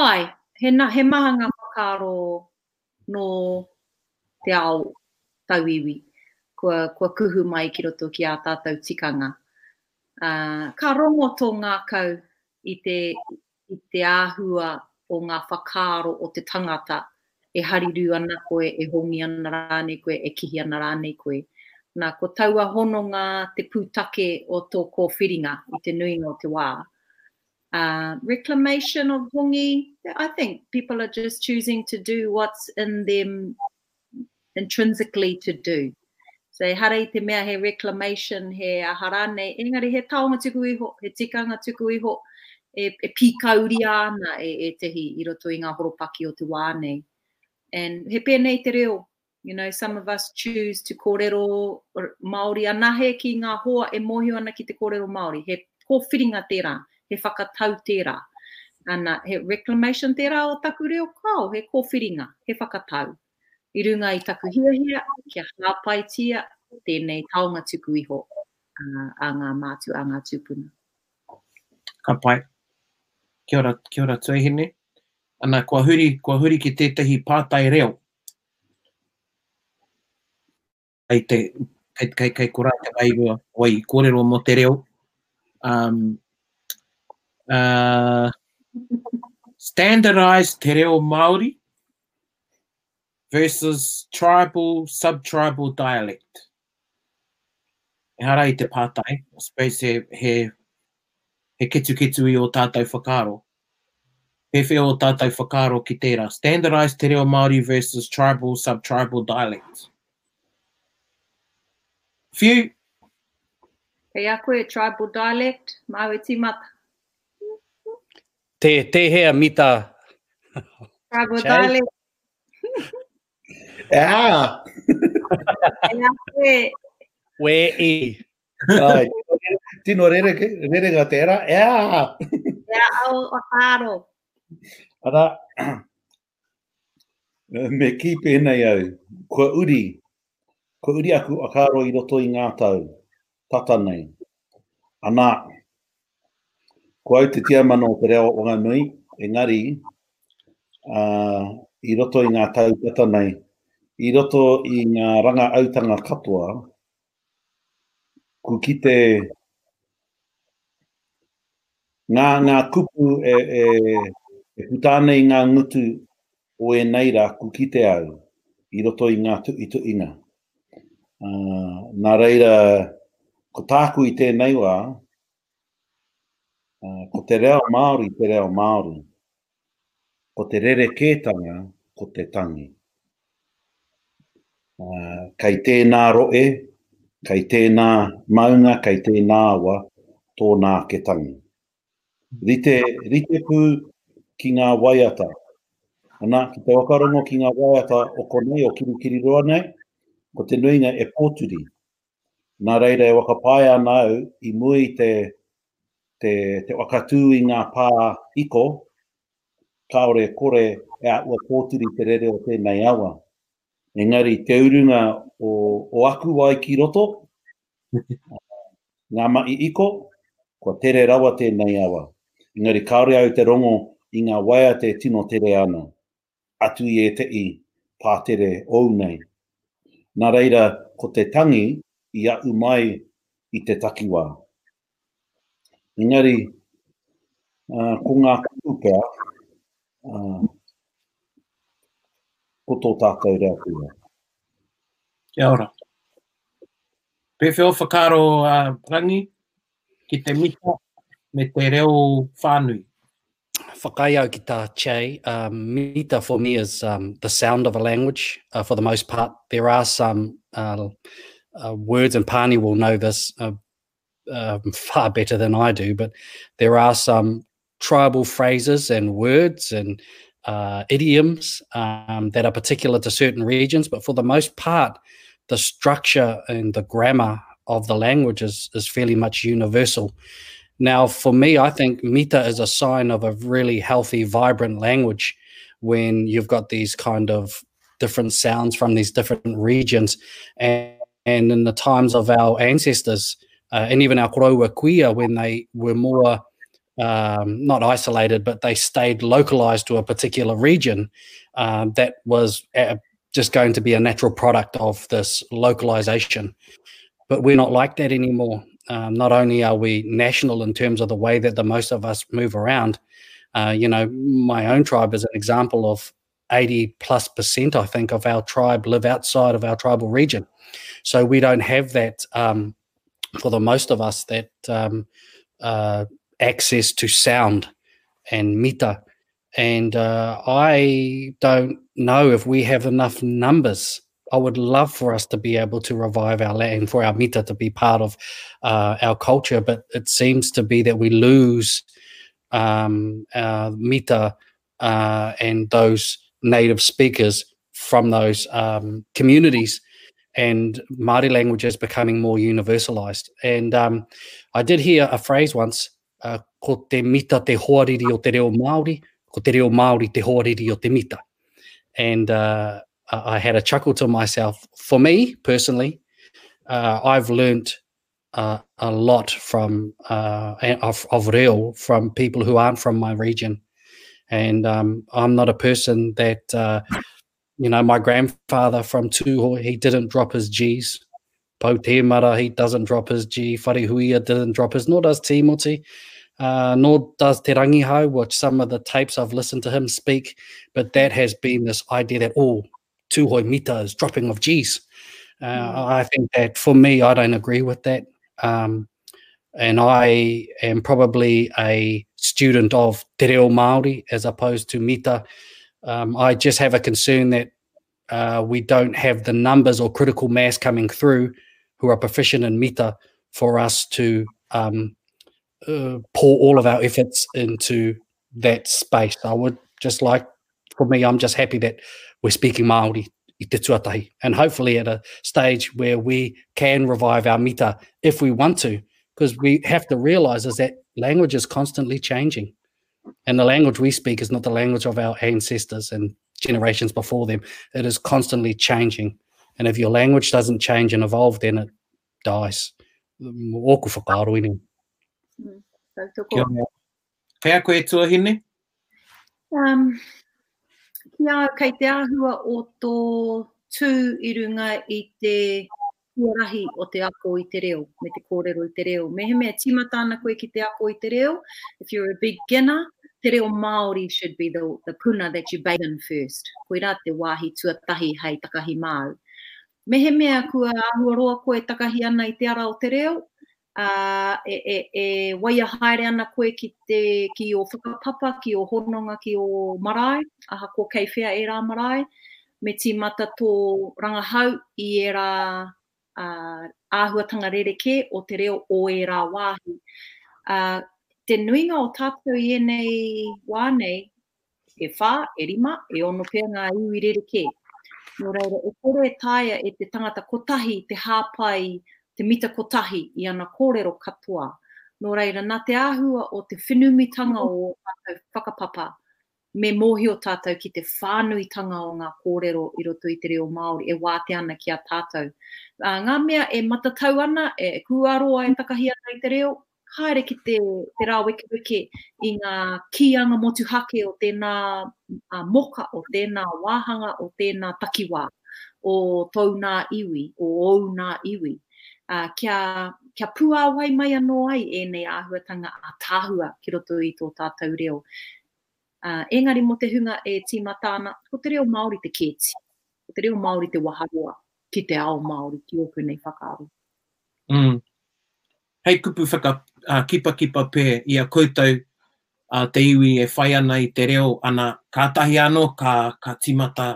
Āe, he, he maha ngā whakaaro nō te ao tauiwi, kua, kua kuhu mai ki roto ki ā tātou tikanga. Ā, ka rongo tō ngākau i te, i te āhua o ngā whakaaro o te tangata e harirū ana koe, e hongi ana rānei koe, e kihi ana rānei koe. Nā, ko taua hononga te pūtake o tō kōwhiringa i te nuinga o te wā. Uh, reclamation of hongi. I think people are just choosing to do what's in them intrinsically to do. So e hara i te mea he reclamation, he aha rānei, engari he taonga tuku iho, he tikanga tuku iho, e, e pīkauria ana e, e tehi i roto i ngā horopaki o te wā nei. And he pēnei te reo, You know, some of us choose to kōrero Māori anahe ki ngā hoa e mōhio ana ki te kōrero Māori. He kōwhiringa tērā, he whakatau tērā. Ana, he reclamation tērā o taku reo, kāo, he kōwhiringa, he whakatau. I runga i taku hiahia kia hāpaitia tēnei taonga tuku iho a ngā mātua, a ngā tūpuna. Ka pai. Kia ora, kia ora Tuahine. Ana, kua huri, kua huri ki tētahi pātai reo, Kei te, kei, kei ko rātou wairua, wai i kōrero mō te reo, um, uh, standardise te reo Māori versus tribal, sub-tribal dialect. Ehara i te pātai, I suppose he, he ketuketu i ō tātou whakaaro. Pēwhea ō tātou whakaaro ki tērā? Standardised te reo Māori versus tribal, sub-tribal dialects. Whiu? Kei a koe tribal dialect, māu e tīmata. Te, tēhea mita? Tribal dialect. Ah! Ea koe. We i. Ai, tino rere, rere nga tera. Ea! Ea au o taro. Ara, me ki pēnei au, kua uri, kua uri aku a kāro i roto i ngā tau. tata nei. Anā, ko au te tiamano o te reo Wanganui, engari, ā, i roto i ngā tau tata nei, i roto i ngā rangaautanga katoa, ku kite ngā, ngā kupu e, e, e putā nei ngā ngutu O ēnei rā ku kite au i roto i ngā tuʻituʻinga. Ā, nā reira, ko tāku i tēnei wā, ā, ko te reo Māori te reo Māori. Ko te rerekētanga ko te tangi. Ā, kei tēnā roe, kei tēnā maunga, kei tēnā awa tōna ake tangi. Rite, rite pū ki ngā waiata. Ana, ki te whakarongo ki ngā waiata o konei, o Kirikiriroa nei, ko te nuinga e pōturi. Nā reira e whakapaea ana au i mua i te, te, te whakatū i ngā pā hiko, kāore e kore e āhua pōturi te rere o tēnei awa. Engari te urunga o, o aku wai ki roto, Ngā mahi iko, kua tere rawa tēnei awa, engari kāore au te rongo i ngā waiata e tino tere ana, atu i ētehi pātere ōu nei. Nā reira, ko te tangi i aʻu mai i te takiwā. Engari, ko ngā kupu pea, ko tō tātou reo pea. Kia ora. Pēwhea o whakaaro a Rangi ki te mita me te reo whānui? Whakaae au ki tā Che, mita for me is the sound of a language for the most part. There are some words, and Pani will know this, um, far better than I do, but there are some tribal phrases and words and uh, idioms um, that are particular to certain regions, but for the most part, the structure and the grammar of the language is, is fairly much universal. Now, for me, I think mita is a sign of a really healthy, vibrant language when you've got these kind of different sounds from these different regions. And, and in the times of our ancestors, uh, and even our Korowa Kuia, when they were more um, not isolated, but they stayed localized to a particular region, um, that was uh, just going to be a natural product of this localization. But we're not like that anymore um, not only are we national in terms of the way that the most of us move around, uh, you know, my own tribe is an example of 80 plus percent, I think, of our tribe live outside of our tribal region. So we don't have that um, for the most of us that um, uh, access to sound and meter. And uh, I don't know if we have enough numbers I would love for us to be able to revive our land, for our mita to be part of uh, our culture, but it seems to be that we lose um, our mita uh, and those native speakers from those um, communities and Māori languages becoming more universalised. And um, I did hear a phrase once, uh, ko te mita te hoariri o te reo Māori, ko te reo Māori te hoariri o te mita. And uh, I had a chuckle to myself. For me, personally, uh, I've learnt uh, a lot from uh, of, of real from people who aren't from my region, and um, I'm not a person that uh, you know. My grandfather from Tuho, he didn't drop his G's. Mara he doesn't drop his G. Farihuia didn't drop his, nor does Timoti. Uh, nor does Te which some of the tapes I've listened to him speak, but that has been this idea that, oh, two high dropping of G's. Uh, mm. I think that for me, I don't agree with that. Um, and I am probably a student of Te Reo Māori as opposed to Mita. Um, I just have a concern that uh, we don't have the numbers or critical mass coming through who are proficient in Mita for us to um, uh, pour all of our efforts into that space. I would just like, for me, I'm just happy that we're speaking Māori i te tuatahi. And hopefully at a stage where we can revive our mita if we want to, because we have to realize is that language is constantly changing. And the language we speak is not the language of our ancestors and generations before them. It is constantly changing. And if your language doesn't change and evolve, then it dice. Mo oku whakaaro ine. Mm, Kia ora. Kei a koe tuahine? Um, kia kei te āhua o tō tū i runga i te huarahi o te ako i te reo, me te kōrero i te reo. Mehemea tīmata ana koe ki te ako i te reo, if you're a beginner, te reo Māori should be the, the puna that you bathe in first. Koirā te wāhi tuatahi hei takahi māu. Mehemea kua āhua roa koe e takahi ana i te ara o te reo, ā, e, e, e waia haere ana koe ki te, ki ō whakapapa, ki ō hononga, ki ō marae, ahakoa kei whea ērā marae, me tīmata tō rangahau i ērā, ā, āhuatanga rerekē o te reo o ērā wāhi. Ā, te nuinga o tātou i ēnei wā nei, e whā, e rima, e ono pea ngā iwi rerekē. Nō reira, e kore e taea e te tangata kotahi te hāpai te mita kotahi i ana kōrero katoa. Nō reira, nā te āhua o te whenumitanga o ō tātou whakapapa, me mōhio tātou ki te whānuitanga o ngā kōrero i roto i te reo Māori e wātea ana ki a tātou. Ngā mea e matatau ana, e kūaroa e takahi ana i te reo, Haere ki te rāwekeweke i ngā kīanga motuhake o tēnā moka, o tēnā wāhanga, o tēnā takiwā, o tōu nā iwi, o ōu nā iwi, kia, kia puāwai mai anō ai ēnei āhuatanga ātaahua ki roto i tō tātou reo. Engari mō te hunga e tīmata ana, ko te reo Māori te kēti, ko te reo Māori te waharoa ki te ao Māori, ki ōku nei whakaaro. Mm. Hei kupu whakakipakipa pē i a koutou te iwi e whai ana i te reo, ana, kātahi anō ka tīmata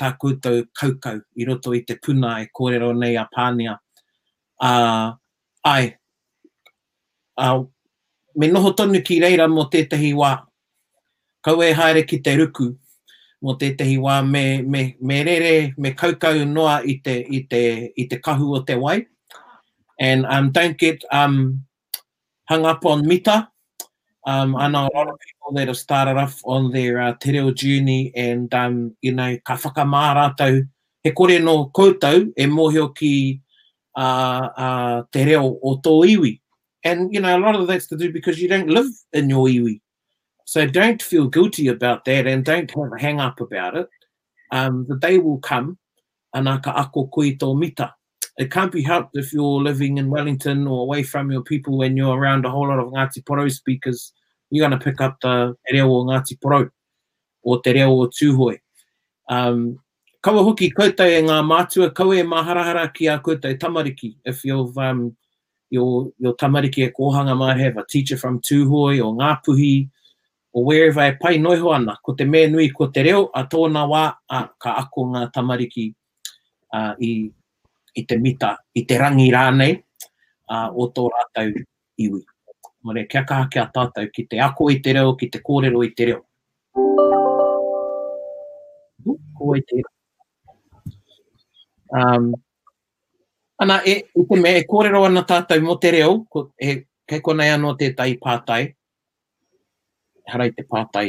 tā koutou kaukau i roto i te puna e kōrero nei a Pānia. Ā, āe, ā, me noho tonu ki reira mō tētahi wā, Kau e haere ki te ruku, mo tētehi wā me, me, me rere, me kaukau noa i te, i te, i te kahu o te wai. And um, don't get um, hung up on mita. Um, I know a lot of people that have started off on their uh, te reo journey and um, you know, ka whakamā rātou, he kore nō koutou e mōhio ki uh, uh, te reo o tō iwi. And, you know, a lot of that's to do because you don't live in your iwi. So don't feel guilty about that and don't have hang up about it. Um, the day will come anaka ako kui tō mita. It can't be helped if you're living in Wellington or away from your people when you're around a whole lot of Ngāti Porou speakers. You're going to pick up the te reo o Ngāti Porou o te reo o Tūhoe. Um, kaua hoki koutou e ngā mātua, kaua e māharahara ki ā koutou tamariki, if you've, um, your, your tamariki e kōhanga might have a teacher from Tūhoe or Ngāpuhi, or wherever e pai noa iho ana, ko te mea nui ko te reo, a tōna wā, a, ka ako ngā tamariki uh, i, i te mita, i te rangi rānei uh, o tō rātou iwi. Ore, kia kaha ki a tatou ki te ako i te reo, ki te korero i te reo. Ooh, ko wai te reo. Um, ana, e, e te mea, e korero ana tatou mo te reo, ko, e, kei konei anō tētahi pātai, harai te pātai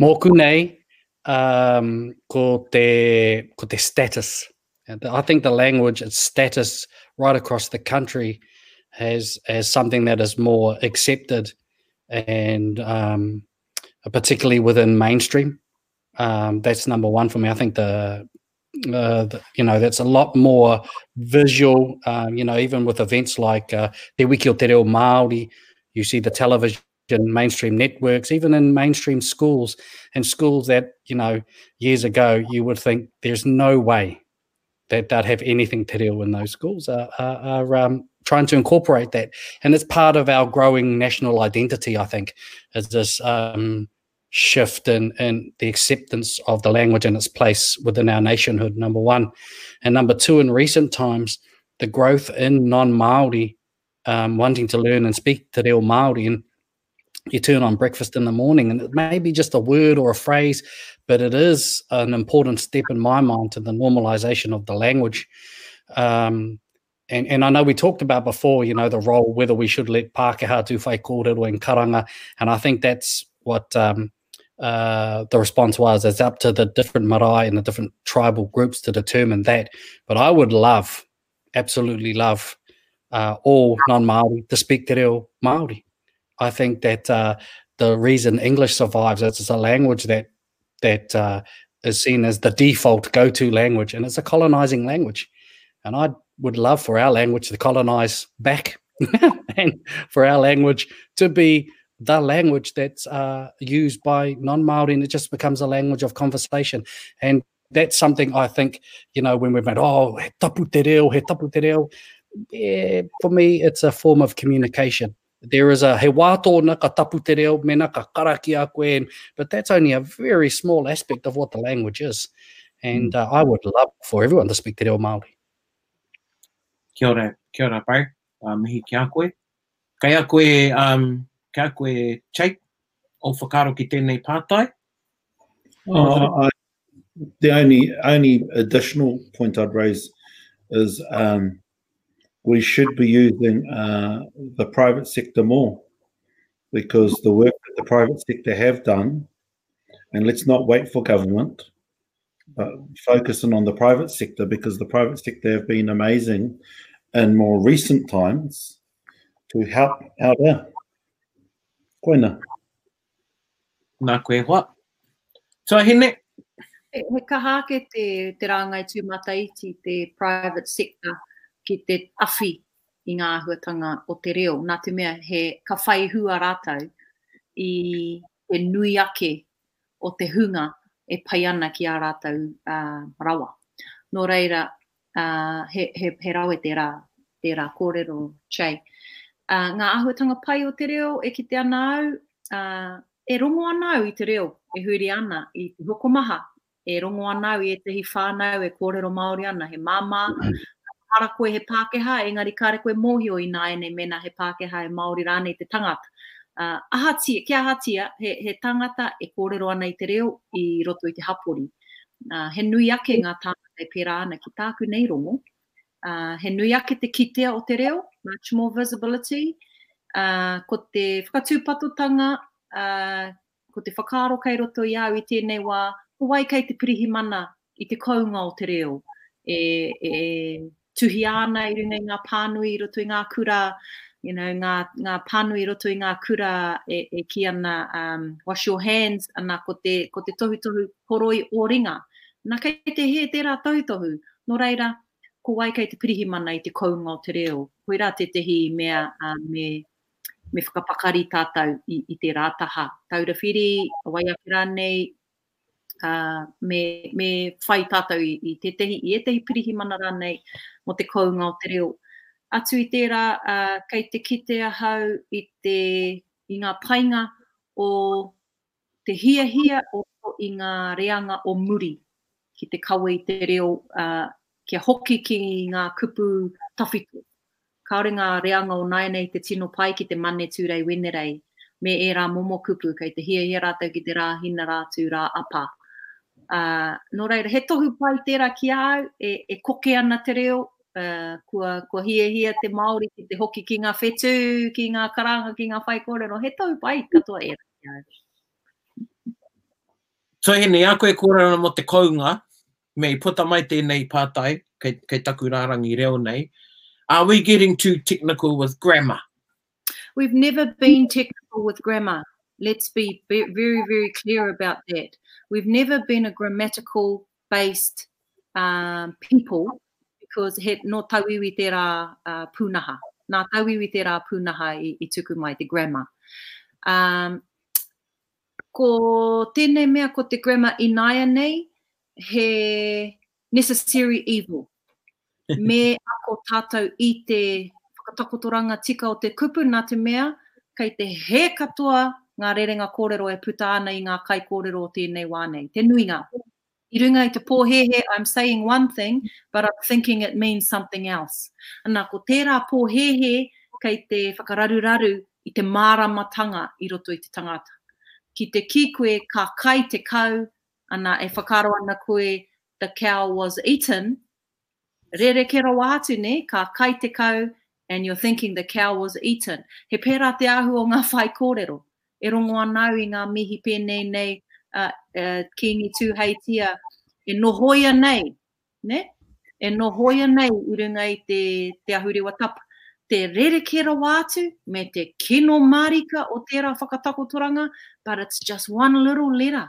Mōku nei, um, ko, te, ko te status. I think the language and status right across the country has, has something that is more accepted and um, particularly within mainstream. Um, that's number one for me. I think the, uh, the you know, that's a lot more visual, um, you know, even with events like uh, Te Wiki o Te Reo Māori, you see the television in mainstream networks, even in mainstream schools, and schools that, you know, years ago you would think there's no way that they'd have anything to do in those schools are, are, are um, trying to incorporate that. And it's part of our growing national identity, I think, is this um, shift in, in the acceptance of the language and its place within our nationhood, number one. And number two, in recent times, the growth in non Māori um, wanting to learn and speak Te Reo Māori and you turn on breakfast in the morning and it may be just a word or a phrase but it is an important step in my mind to the normalization of the language um, and, and I know we talked about before, you know, the role whether we should let Pākehā Tūwhai kōrero in karanga, and I think that's what um, uh, the response was. It's up to the different marae and the different tribal groups to determine that. But I would love, absolutely love, uh, all non Maori to speak the real Maori. I think that uh, the reason English survives is it's a language that that uh, is seen as the default go-to language, and it's a colonizing language. And I would love for our language to colonize back, and for our language to be the language that's uh, used by non-Maori, and it just becomes a language of conversation. And that's something I think, you know, when we've met, oh, he tapu te reo, he tapu te reo, yeah, for me, it's a form of communication. There is a, he wā tōna ka tapu te reo, mēnā ka karakia koe, but that's only a very small aspect of what the language is. And uh, I would love for everyone to speak te reo Māori. Kia ora, kia ora pai, uh, mihi ki a koe. Kei a koe, um, kei a koe, Chait, o whakaro ki tēnei pātai? Oh, I, the only, only additional point I'd raise is um, we should be using uh, the private sector more because the work that the private sector have done, and let's not wait for government, but uh, focusing on the private sector because the private sector have been amazing in more recent times to help out there. Koina. Nā koe hoa. Tuahine. He kaha ake te rāngai tūmataiti, te private sector, ki te awhi i ngā āhuatanga o te reo, nā te mea he, ka whai hua rātou i te nui ake o te hunga e pai ana ki ā rātou rawa. Nō reira, ā, he, he, he rawe tērā, tērā kōrero, Che. Ā, ngā āhuatanga pai o te reo e kite ana au, ā, e rongo ana au i te reo e huri ana i te hokomaha, e rongo ana au i ētahi whānau e kōrero Māori ana, he māmā, ehara koe he Pākehā, engari kāre koe mōhio i nāianei mēnā he Pākehā, he Māori rānei te tangata. Ā, ahatia, kia ahatia, he, he tangata e kōrero ana i te reo i roto i te hapori. Ā, he nui ake ngā tāngata Day pērā ana ki tāku nei rongo, ā, he nui ake te kitea o te reo, much more visibility, ā, ko te whakatūpatotanga, ā, ko te whakaaro kei roto i a au i tēnei wā, ko wai kei te pirihimana i te kounga o te reo e, e, Tuhia ana i runga i ngā pānui i roto i ngā kura, you know, ngā, ngā pānui i roto i ngā kura e, e kī ana, um, wash your hands, ana ko te, ko te tohutohu horoi o ringa. Na, kei te hē tērā tohutohu, nō reira, ko wai kei te pirihimana i te kounga o te reo? Koirā tētehi mea a, me, me whakapakari tātou i, i tērā taha. Taura Whiri, wai ake rānei, me whai tātou i tētehi, i ētehi pirihimana rānei mō te kounga o te reo. Atu i tērā, kei te kite ahau i te, i ngā painga o te hiahia o roto i ngā reanga o muri ki te kawe i te reo, kia hoki ki ngā kupu tawhito, Kāore ngā reanga o nāianei te tino pai ki te Mane Tūrei Wenerei me ērā momo kupu kei te hiahia rātou ki te rā hina rā tū rā apa. Ā, nō reira, he tohu pai tērā ki a au, e, e koke ana te reo, ā, kua, kua hiahia te Māori ki te hoki ki ngā whetū, ki ngā karanga, ki ngā whaikōrero, he tohu pai katoa ērā ki a au. Tuahine, i a koe e kōrero ana mō te kounga, me i puta mai tēnei pātai kei, kei taku rārangi reo nei, are we getting too technical with grammar? We've never been technical with grammar. Let's be very, very clear about that. We've never been a grammatical based um, people because he, no tauiwi tērā uh, pūnaha. Nā tauiwi tērā pūnaha i, i tuku mai, the grammar. Um, Ko tēnei mea ko te grammar ināianei he necessary evil. Me ako tātou i te whakatakotoranga tika o te kupu nā te mea kei te hē katoa ngā rerenga kōrero e puta ana i ngā kaikōrero o tēnei wā nei, te nuinga. I runga i te pōhēhē I'm saying one thing but I'm thinking it means something else. Ana, ko tērā pōhēhē kei te whakararuraru i te māramatanga i roto i te tangata. Ki te kī koe ka kai te kau, ana, e whakaaro ana koe the cow was eaten, Rerekē rawa atu nē, ka kai te kau and you're thinking the cow was eaten. He pērā te ahu o ngā whaikōrero. E rongo ana au i ngā mihi pēnei nei a Kīngi Tūheitia e nohoia nei, nē, e nohoia nei i runga i te te ahurewa tapa, te rerekē rawa atu me te kino mārika o tērā whakatakotoranga, but it's just one little letter,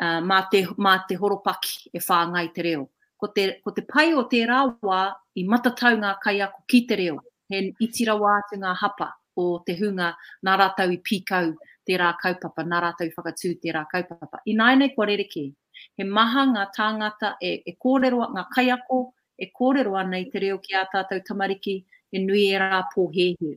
mā te, mā te horopaki e whāngai te reo. Ko te, ko te pai o tērā wā, i matatau ngā kaiako ki te reo, he iti rawa atu ngā hapa o te hunga nā rātou i pīkau tērā kaupapa, nā rātou i whakatū tērā kaupapa. Ināianei kua rerekē, he maha ngā tāngata e, e kōrero, ngā kaiako e kōrero ana i te reo ki ā tātou tamariki, he nui ērā pōhēhē.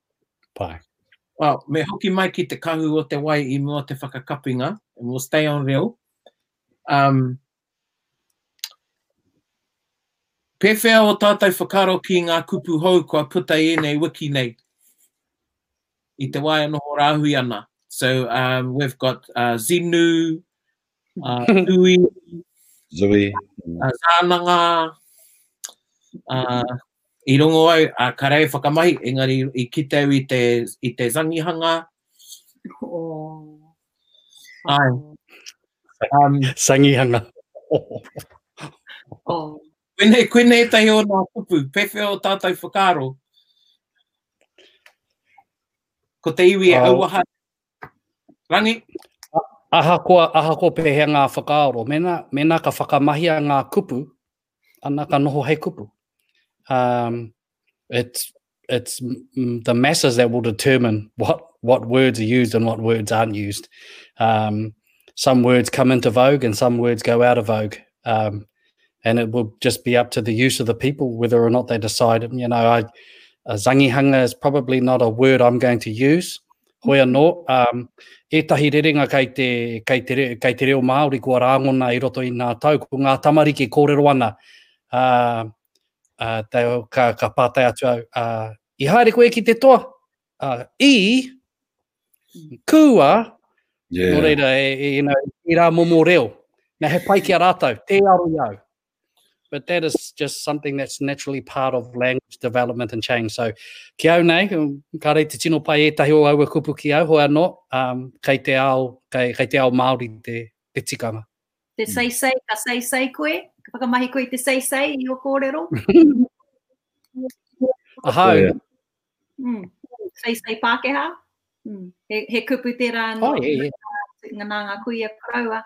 Pai. Well, me hoki mai ki te kahu o te wai i mua o te whakakapinga, and we'll stay on reo. Um, pēwhea o tātou whakaro ki ngā kupu hou kua puta i ēnei wiki nei, i te wā e noho rāhui ana. So um, we've got uh, Zinu, uh, Tui, Zui, uh, Zānanga, uh, i rongo au, a uh, karei whakamahi, engari i kite au i te, i te zangihanga. Oh. Ai. Um, zangihanga. Oh. oh. Koinei, koinei tahi o nā kupu, pewhe o tātou whakaaro. Ko te iwi e oh. auaha Rangi aha ahakoa ahako pehea ngā whakaaro, mena, mena ka whakamahia ngā kupu, ana ka noho hei kupu. Um, it's, it's the masses that will determine what, what words are used and what words aren't used. Um, some words come into vogue and some words go out of vogue. Um, and it will just be up to the use of the people, whether or not they decide, you know, I, a zangihanga is probably not a word I'm going to use. Hoi anō, ā, ētahi rerenga kei te, kei te, kei te reo Māori kua rāngona i roto i ngā tau, ko ngā tamariki kōrero ana, ā, ā, te, ka, ka pātai atu au, ā, i haere koe ki te toa? Ā, i, kua, yeah. nō reira, e, e, e, e, e rā momo reo. Nā, he pai ki a rātou, tē aro i au. But that is just something that's naturally part of language development and change. So ki au nei, um, ka rei te tino pai ētahi o aua kupu ki au, hoa no, um, kei te ao, kei, kei te ao Māori te, te tikanga. Te sei sei, ka sei sei koe, ka whakamahi koe i te sei sei i o kōrero. Ahau, Mm. Say say Pākehā. Mm. He, he kupu tērā nō oh, yeah, yeah. ngā ngā kuia karaua.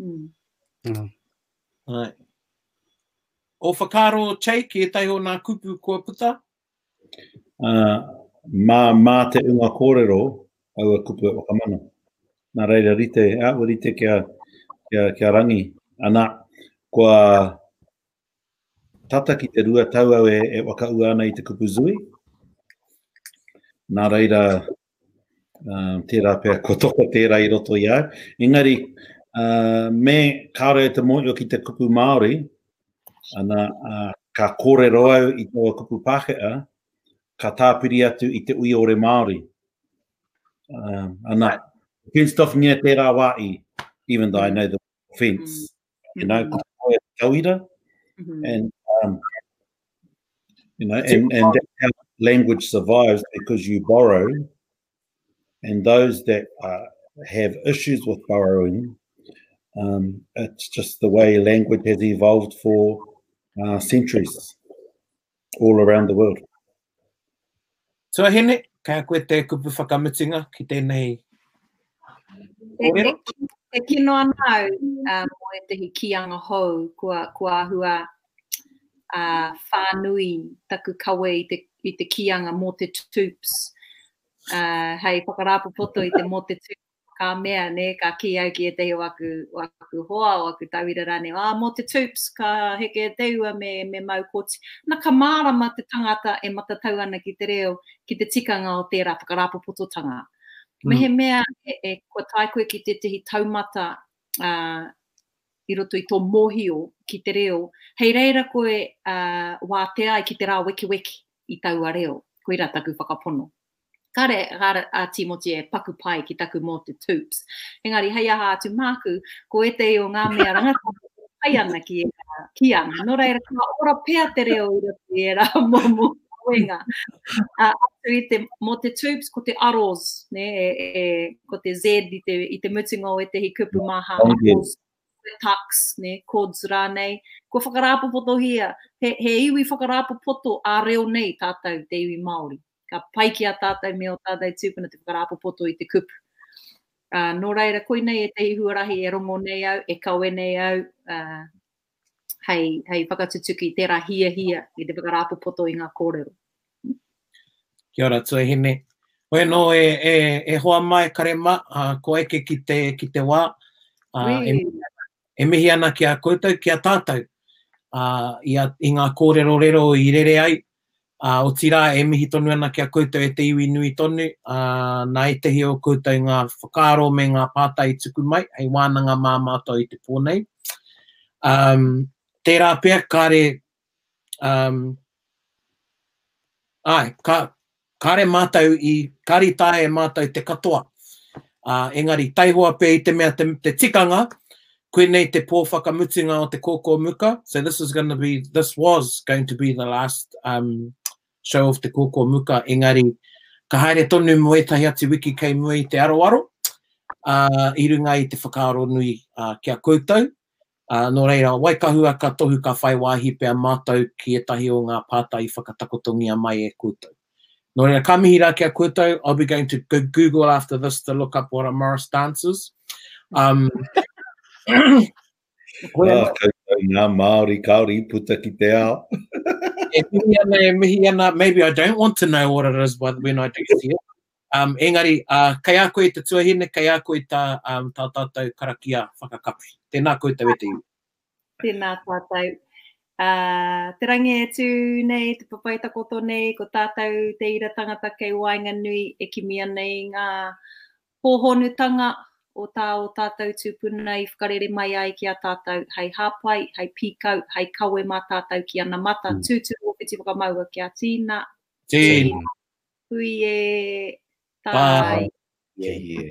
Mm. Mm. Right. O whakaro Chei ki e taiho nā kupu kua puta? Uh, mā, mā te unga kōrero au a kupu e wakamana. Nā reira rite, a, rite kia, kia, kia rangi. Ana, kua, tata ki te rua tau au e, e whakaua ana i te kupu zui. Nā reira, uh, tērā pia, ko toko tērā i roto i au. Engari, uh, me kāore e te mōio ki te kupu Māori, ana, uh, ka kōrero au i taua kupu Pākehā, ka tāpiri atu i te ui ore Māori. Um, ana, fenced off ngia tērā wā i, even though I know the fence. Mm. You know, mm-hmm. tauira, mm -hmm. and um, you know, and, and that's how language survives because you borrow, and those that uh, have issues with borrowing, um, it's just the way language has evolved for uh, centuries all around the world. Tuahine, kei koe te kupu whakamutunga ki tēnei kōrero? E kino ana au uh, mō ētahi kīanga hou kua, kua ahua uh, whānui taku kawe i te, i te kīanga mō te tūps. Uh, hei whakarāpopoto i te mō te tūps Ka mea, nē, ka kī au ki ētahi o aku, o aku hoa, o aku tauira rānei, ā, mō te Toops, ka heke e te ua me, me mau koti. Na, ka mārama te tangata e matatau ana ki te reo, ki te tikanga o tērā whakarāpopototanga. Mehemea e, e, kua tae koe ki tētahi taumata, ā, i roto i tō mōhio ki te reo, hei reira koe, ā, wātea ai ki te rāwekiweki i taua reo. Koirā taku whakapono. Kare, ka ara a Timoti e paku pai ki taku motu tubes. Engari hei aha atu māku, ko ētehi o ngā mea rangatira e pai ana ki ērā kia. Nō reira, ka ora pea te reo i roto i ērā momo kawenga. Atu i te, mō te tubes, ko te arroz, nē, e, ko te Z i te, i te mutunga o ētehi kupu māha, arroz, tux, nē, cods rānei. Kua whakarāpopotohia, he, he iwi whakarāpopoto ā-reo nei tātou te iwi Māori. ka pai ki a tātou me ō tātou tūpuna te whakarāpopoto i te kupu. Ā, nō reira, koinei ētahi huarahi e rongo nei au, e kawe nei au, ā, hei, hei whakatutuki i tērā hiahia i te whakarāpopoto i ngā kōrero. Kia ora Tuahine. Hoi anō e, e, e hoa mai kare ma, a, ko eke ki te, ki te wā. A, e, e mihi ana ki a koutou, ki a tātou. A, i, a, i ngā kōrero rero i rere ai, Ā, otirā, e mihi tonu ana ki a koutou e te iwi nui tonu, ā, nā ētahi o koutou ngā whakaaro me ngā pātai i tuku mai hei wānanga mā mātou i te pō nei. Ā, tērā pea, kāre, ā, āe, ka, kāre mātou i, ka rītaia e mātou te katoa, ā, engari taihoa pea i te mea te, te tikanga, Koinei te pō whakamutunga o te kōkō muka, so this is going to be, this was going to be the last um, show of te kōkō muka, engari ka haere tonu mo ētahi atu wiki kei mua i te aroaro, uh, i runga i te whakaaro nui uh, ki a koutou, uh, nō reira, waikahua ka tohu ka whai wāhi pea mātou ki ētahi o ngā pātai i whakatakotongia mai e koutou. Nō reira, ka mihi rā ki a koutou, I'll be going to Google after this to look up what a Morris dance is. Um, Koe ah, kei tau ngā Māori kāori puta ki te ao. e mihi ana, e mihi ana, maybe I don't want to know what it is but when I do see it. Um, engari, uh, kei a koe te tuahine, kei a koe tā, um, tā tātou karakia whakakapi. Tēnā koutou e te iwi. Tēnā tātou. Uh, te rangi e tū nei, te papai takoto nei, ko tātou te ira tangata kei waenga nui e kimi ana i ngā hōhonutanga o tā o tātou tūpuna i whakarere mai ai ki a tātou hei hāpai, hei pīkau, hei kawe mā tātou ki ana mata. Mm. Tūtū o Whiti Whakamaua ki a Tīna. Tīna. Hui e tāi. Yeah, yeah.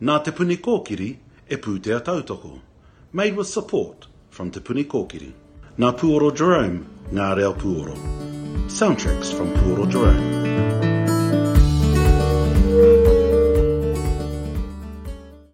Nā Te Puni Kōkiri e pūtea tautoko. Made with support from Te Puni Kōkiri. Nā Puoro Jerome ngā reo puoro. Soundtracks from Puoro Jerome.